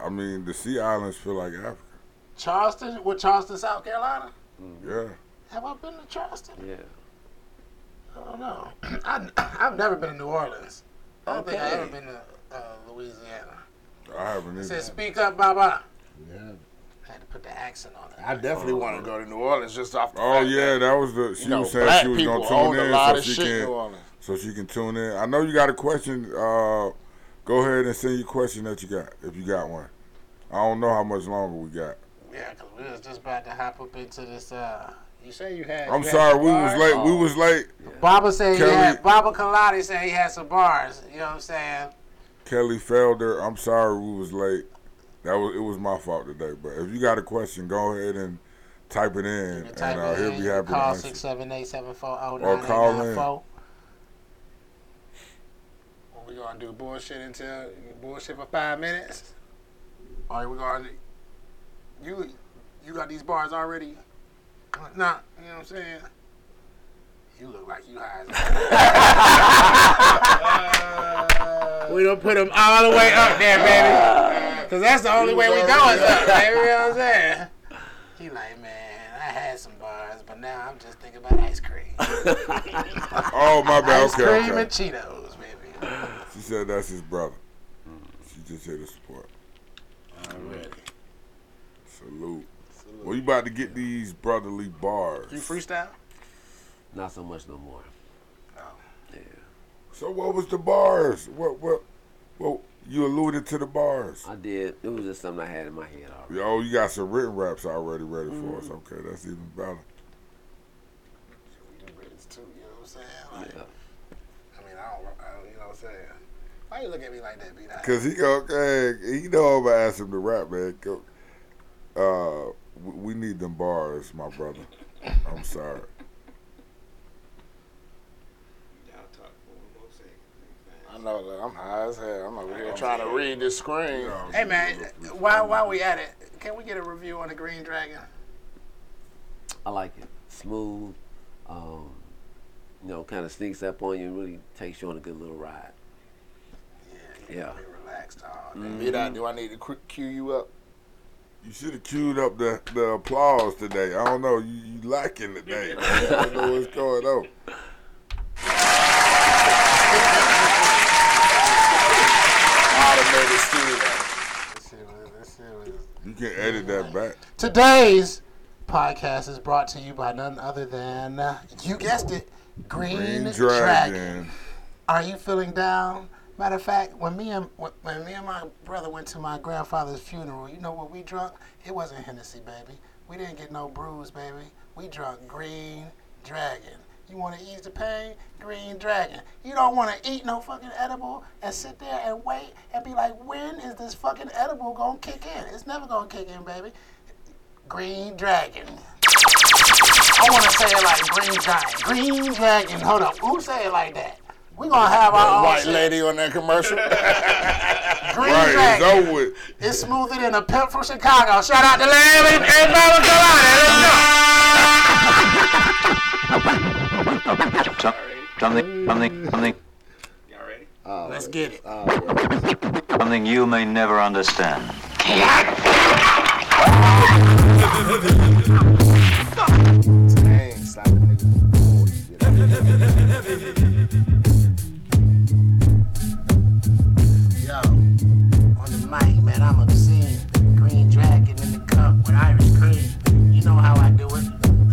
I mean, the Sea Islands feel like Africa. Charleston, with Charleston, South Carolina. Yeah. Have I been to Charleston? Yeah. I don't know. [CLEARS THROAT] I, I've never been to New Orleans. I don't think I've ever been to uh, Louisiana. I haven't It either. said, "Speak up, Baba." Yeah. I had to put the accent on it. I definitely want to go to New Orleans just off the Oh fact yeah, that, that was the. She you know, was saying black she was people gonna own tune a in lot so of she shit in New can Orleans. so she can tune in. I know you got a question. Uh, go ahead and send your question that you got if you got one. I don't know how much longer we got. Yeah, because we was just about to hop up into this. Uh, you say you had. I'm you had sorry, some we was bars? late. We was late. Baba said he had. Baba Kolade said he had some bars. You know what I'm saying? Kelly Felder, I'm sorry we was late. That was it was my fault today. But if you got a question, go ahead and type it in, You and can type uh, it he'll in, be you can happy to Call answer. six seven eight seven four zero Or nine call eight nine in. four. What we gonna do? Bullshit until bullshit for five minutes. All right, we gonna you you got these bars already? Nah, you know what I'm saying. You look like you high. as [LAUGHS] we don't put them all the way up there, baby. Cause that's the only way we going up, baby. You know what I'm saying? [LAUGHS] He like, man, I had some bars, but now I'm just thinking about ice cream. [LAUGHS] Oh my bad. Ice Okay, cream okay. and Cheetos, baby. She said that's his brother. She just here to support. Already. Salute. Well, you about to get these brotherly bars. You freestyle? Not so much no more. Oh. Yeah. So what was the bars? What what? Well, you alluded to the bars. I did. It was just something I had in my head already. Oh, you got some written raps already ready for us. Mm-hmm. Okay, that's even better. You do grades too, you know what I'm saying? Like, Yeah. I mean, I don't, I you know what I'm saying? Why you look at me like that, B-Dot? Cause he go, hey, he know I'm gonna ask him to rap, man. Uh, we- we need them bars, my brother. I'm sorry. Y'all talk for one more second. I know that I'm high as hell. I'm over here trying to read this screen. Hey man, while while we at it, can we get a review on the Green Dragon? I like it. Smooth. Um, you know, kind of sneaks up on you and really takes you on a good little ride. Yeah. Be relaxed, dog. B-Dot, do I need to qu- cue you up? You should have queued up the, the applause today. I don't know, you, you lacking today. Man. [LAUGHS] I don't know what's going on. [LAUGHS] Automated studio. This shit was- this shit was- You can edit that back. Today's podcast is brought to you by none other than uh, you guessed it, Green, Green Dragon. Dragon. Are you feeling down? Matter of fact, when me and when, when me and my brother went to my grandfather's funeral, you know what we drunk? It wasn't Hennessy, baby. We didn't get no brews, baby. We drunk Green Dragon. You want to ease the pain? Green Dragon. You don't want to eat no fucking edible and sit there and wait and be like, when is this fucking edible gonna kick in? It's never gonna kick in, baby. Green Dragon. I want to say it like Green Giant. Green Dragon. Hold up. Who say it like that? We gonna have our own White shit. lady on that commercial. [LAUGHS] Green Right, it's Dragon. over with. It's smoother than a pimp from Chicago. Shout out to Larry and North Carolina. Something, something, something, Y'all ready? Let's get it. something you may never understand. Yo, on the mic, man, I'm obscene. Green Dragon in the cup with Irish cream. You know how I do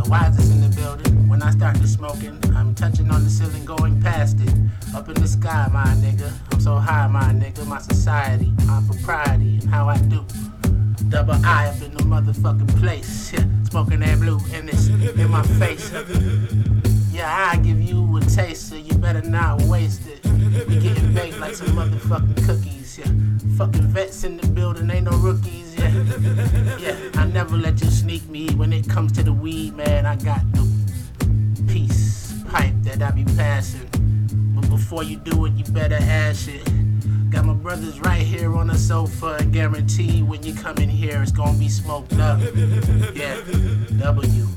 wisest in the building. When I start to smoking, I'm touching on the ceiling, going past it. Up in the sky, my nigga. I'm so high, my nigga. My society, my propriety, and how I do. Double I up in the motherfucking place. [LAUGHS] Yeah, smoking that blue and it's in my face. Yeah, I give you a taste, so you better not waste it. We getting baked like some motherfucking cookies, yeah. Fucking vets in the building, ain't no rookies, yeah. Yeah, I never let you sneak me when it comes to the weed, man. I got the peace pipe that I be passing. But before you do it, you better ash it. Got my brothers right here on the sofa, guarantee when you come in here, it's gonna be smoked up. Yeah, W.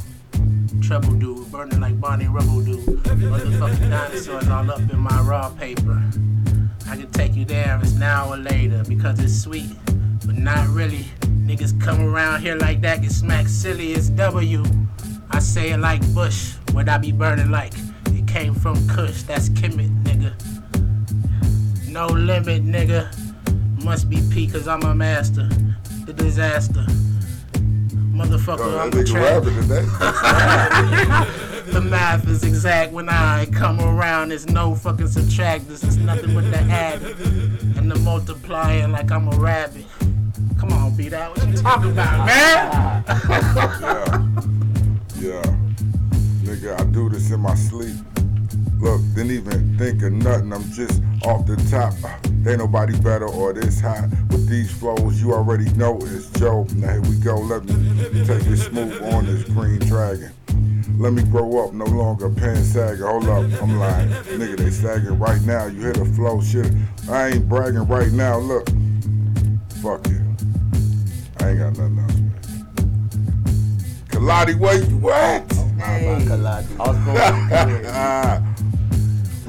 Trouble dude, burning like Barney Rubble dude. Motherfucking dinosaurs all up in my raw paper. I can take you there if it's now or later because it's sweet, but not really. Niggas come around here like that, get smacked silly as W. I say it like Bush, what I be burning like. It came from Kush, that's Kemet, nigga. No limit, nigga. Must be P, cause I'm a master. The disaster. Motherfucker, Oh, I'm a trap. [LAUGHS] [LAUGHS] The math is exact when I come around. There's no fucking subtract. This is nothing but the add and the multiplying like I'm a rabbit. Come on, beat that. What you talking about, man? Yeah. Yeah. Nigga, I do this in my sleep. Look, didn't even think of nothing. I'm just off the top. Uh, Ain't nobody better or this high. With these flows, you already know it's Joe. Now here we go. Let me take it smooth on this green dragon. Let me grow up, no longer pen sagging. Hold up, I'm lying. Nigga, they sagging right now. You hear the flow, shit. I ain't bragging right now. Look, fuck you. I ain't got nothing else, man. Kolade, where you at? Hey, all's going good. Ah,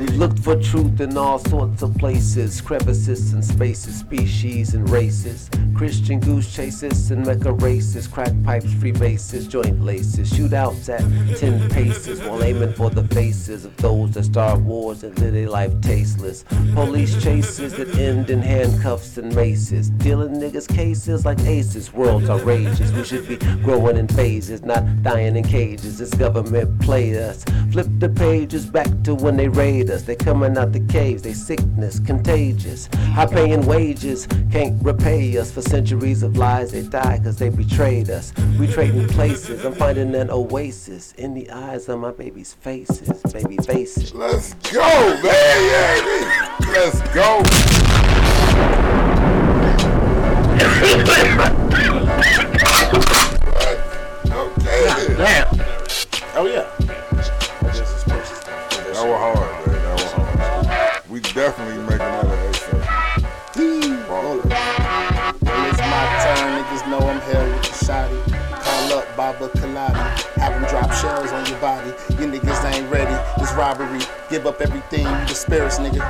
We looked for truth in all sorts of places, crevices and spaces, species and races. Christian goose chases and mecha races, crack pipes, free bases, joint laces, shootouts at 10 paces while aiming for the faces of those that start wars and live their life tasteless. Police chases that end in handcuffs and maces, dealing niggas cases like aces. Worlds are rages. We should be growing in phases, not dying in cages. This government played us. Flip the pages back to when they raid us. They coming out the caves, they sickness contagious. High paying wages can't repay us for centuries of lies. They die cause they betrayed us. We trading places. I'm finding an oasis in the eyes of my baby's faces. Baby faces. Let's go, man. Yeah, let's go. [LAUGHS] okay. Damn. Oh yeah. Definitely making that an A Roll it. When it's my turn, niggas know I'm hell with the shotty. Call up Baba Kolade. Have them drop shells on your body. You niggas ain't ready. It's robbery. Give up everything. You the spirits, nigga.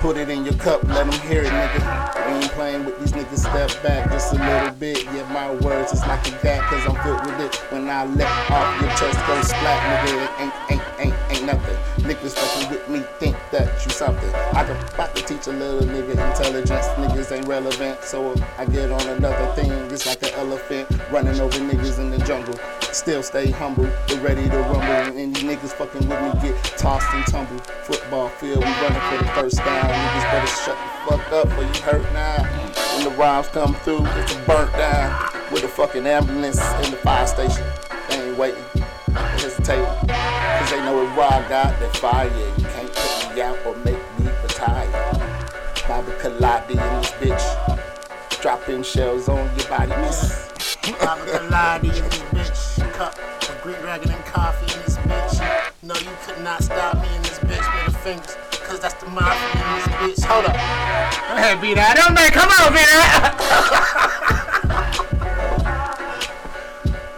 Put it in your cup. Let them hear it, nigga. We ain't playing with these niggas. Step back just a little bit. Yeah, my words is like a gat. Cause I'm filled with it. When I let off your chest go splat, nigga. It ain't, ain't, ain't, ain't nothing. Niggas fucking with me think that you something. I can about to teach a little nigga intelligence. Niggas ain't relevant, so I get on another thing. It's like an elephant running over niggas in the jungle. Still stay humble, but ready to rumble. And these niggas fucking with me get tossed and tumble. Football field, we running for the first down. Niggas better shut the fuck up, or you hurt now. When the rhymes come through, it's a burnt down. With a fucking ambulance in the fire station. They ain't waiting, hesitating. Cause they know it raw got that fire. You can't put me out or make me retire. Bobby Kolade in this bitch. Dropping shells on your body. miss. Baba Kolade in this bitch. Cup of Greek dragon and coffee in this bitch. No, you could not stop me in this bitch. Middle fingers. Cause that's the mafia in this bitch. Hold up. Go ahead, beat that. Don't make, come on, beat that. [LAUGHS]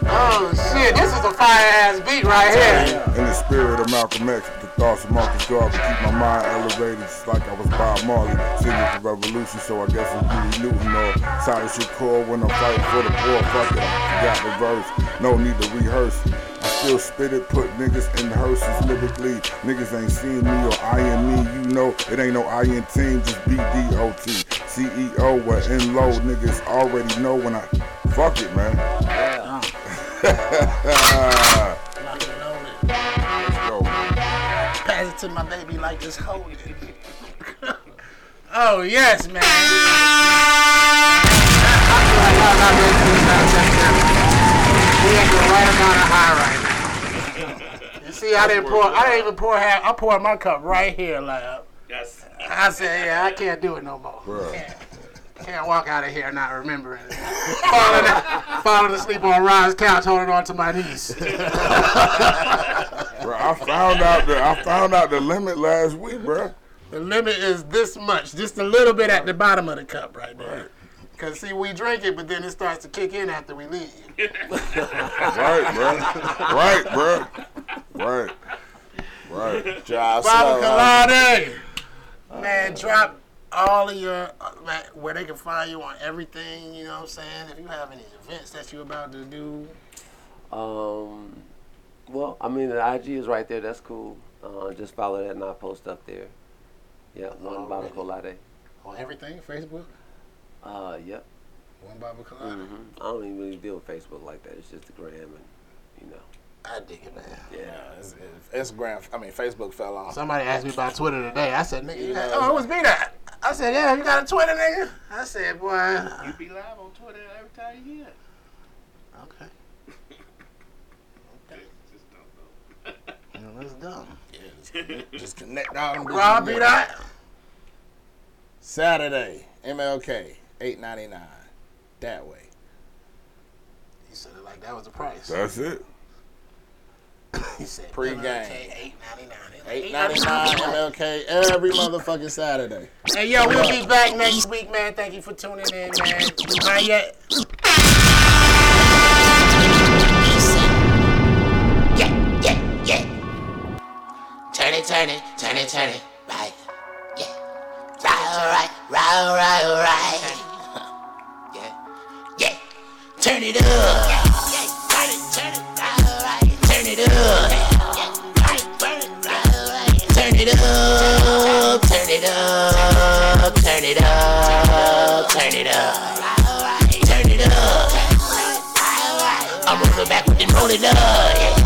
oh shit, this is a fire ass beat right here. In the spirit of Malcolm X, the thoughts of Marcus Garvey, keep my mind elevated just like I was Bob Marley, singing the revolution. So I guess it's Huey Newton or Silas Shakur when I'm fighting for the poor. Fuck it, I forgot the verse. No need to rehearse. I still spit it, put niggas in hearses lyrically. Niggas ain't seeing me or eyeing me. You know it ain't no eyeing team, just BDOT. CEO, where in low niggas already know when I fuck it, man. Lock and loaded. Yo. Pass it to my baby like just hold it. oh yes, man. I feel like y'all not ready for this now, We at the right amount of high right now. You see, I didn't pour. I didn't even pour half. I poured my cup right here, like. That's I said, yeah, I can't do it no more. Bruh. Can't, can't walk out of here not remembering it. falling, falling asleep on Ron's couch, holding on to my knees. [LAUGHS] Bro, I found out the I found out the limit last week, bro. The limit is this much, just a little bit at the bottom of the cup right there. Cause see, we drink it, but then it starts to kick in after we leave. Right, bro. Right, bro. Right. Right. Drive Baba. Kolade, man, drop all of your uh, where they can find you on everything. You know what I'm saying? If you have any events that you're about to do, Um, well, I mean, the IG is right there. That's cool. Uh, just follow that and I'll post up there. Yeah, one Baba Kolade. on everything, Facebook, Uh, yep. one Baba Kolade. hmm I don't even really deal with Facebook like that. It's just the gram and, you know, I dig it, man. yeah. Yeah, it's- it's- Instagram, I mean, Facebook fell off. Somebody asked me about Twitter today. I said, nigga, you got, oh, it was me that. I said, yeah, you got a Twitter, nigga? I said, boy, You be live on Twitter every time you hear. it. okay. [LAUGHS] Just don't know. You know, that's dumb. Just connect all them Rob, be that? Saturday, MLK, eight ninety nine. That way. He said it like that was the price. That's it. He said, Pre-game. Eight ninety nine. Eight ninety nine MLK every motherfucking Saturday. Hey, yo, we'll be back next week, man. Thank you for tuning in, man. Not yet. Yeah, yeah, yeah. Turn it, turn it, turn it, turn it. Right. Yeah. Right, right, right, right, right. [LAUGHS] Yeah. Yeah. Turn it up. Turn it up. Turn it up. Turn it up. Turn it up. I'm rolling back with the rolling up. Yeah.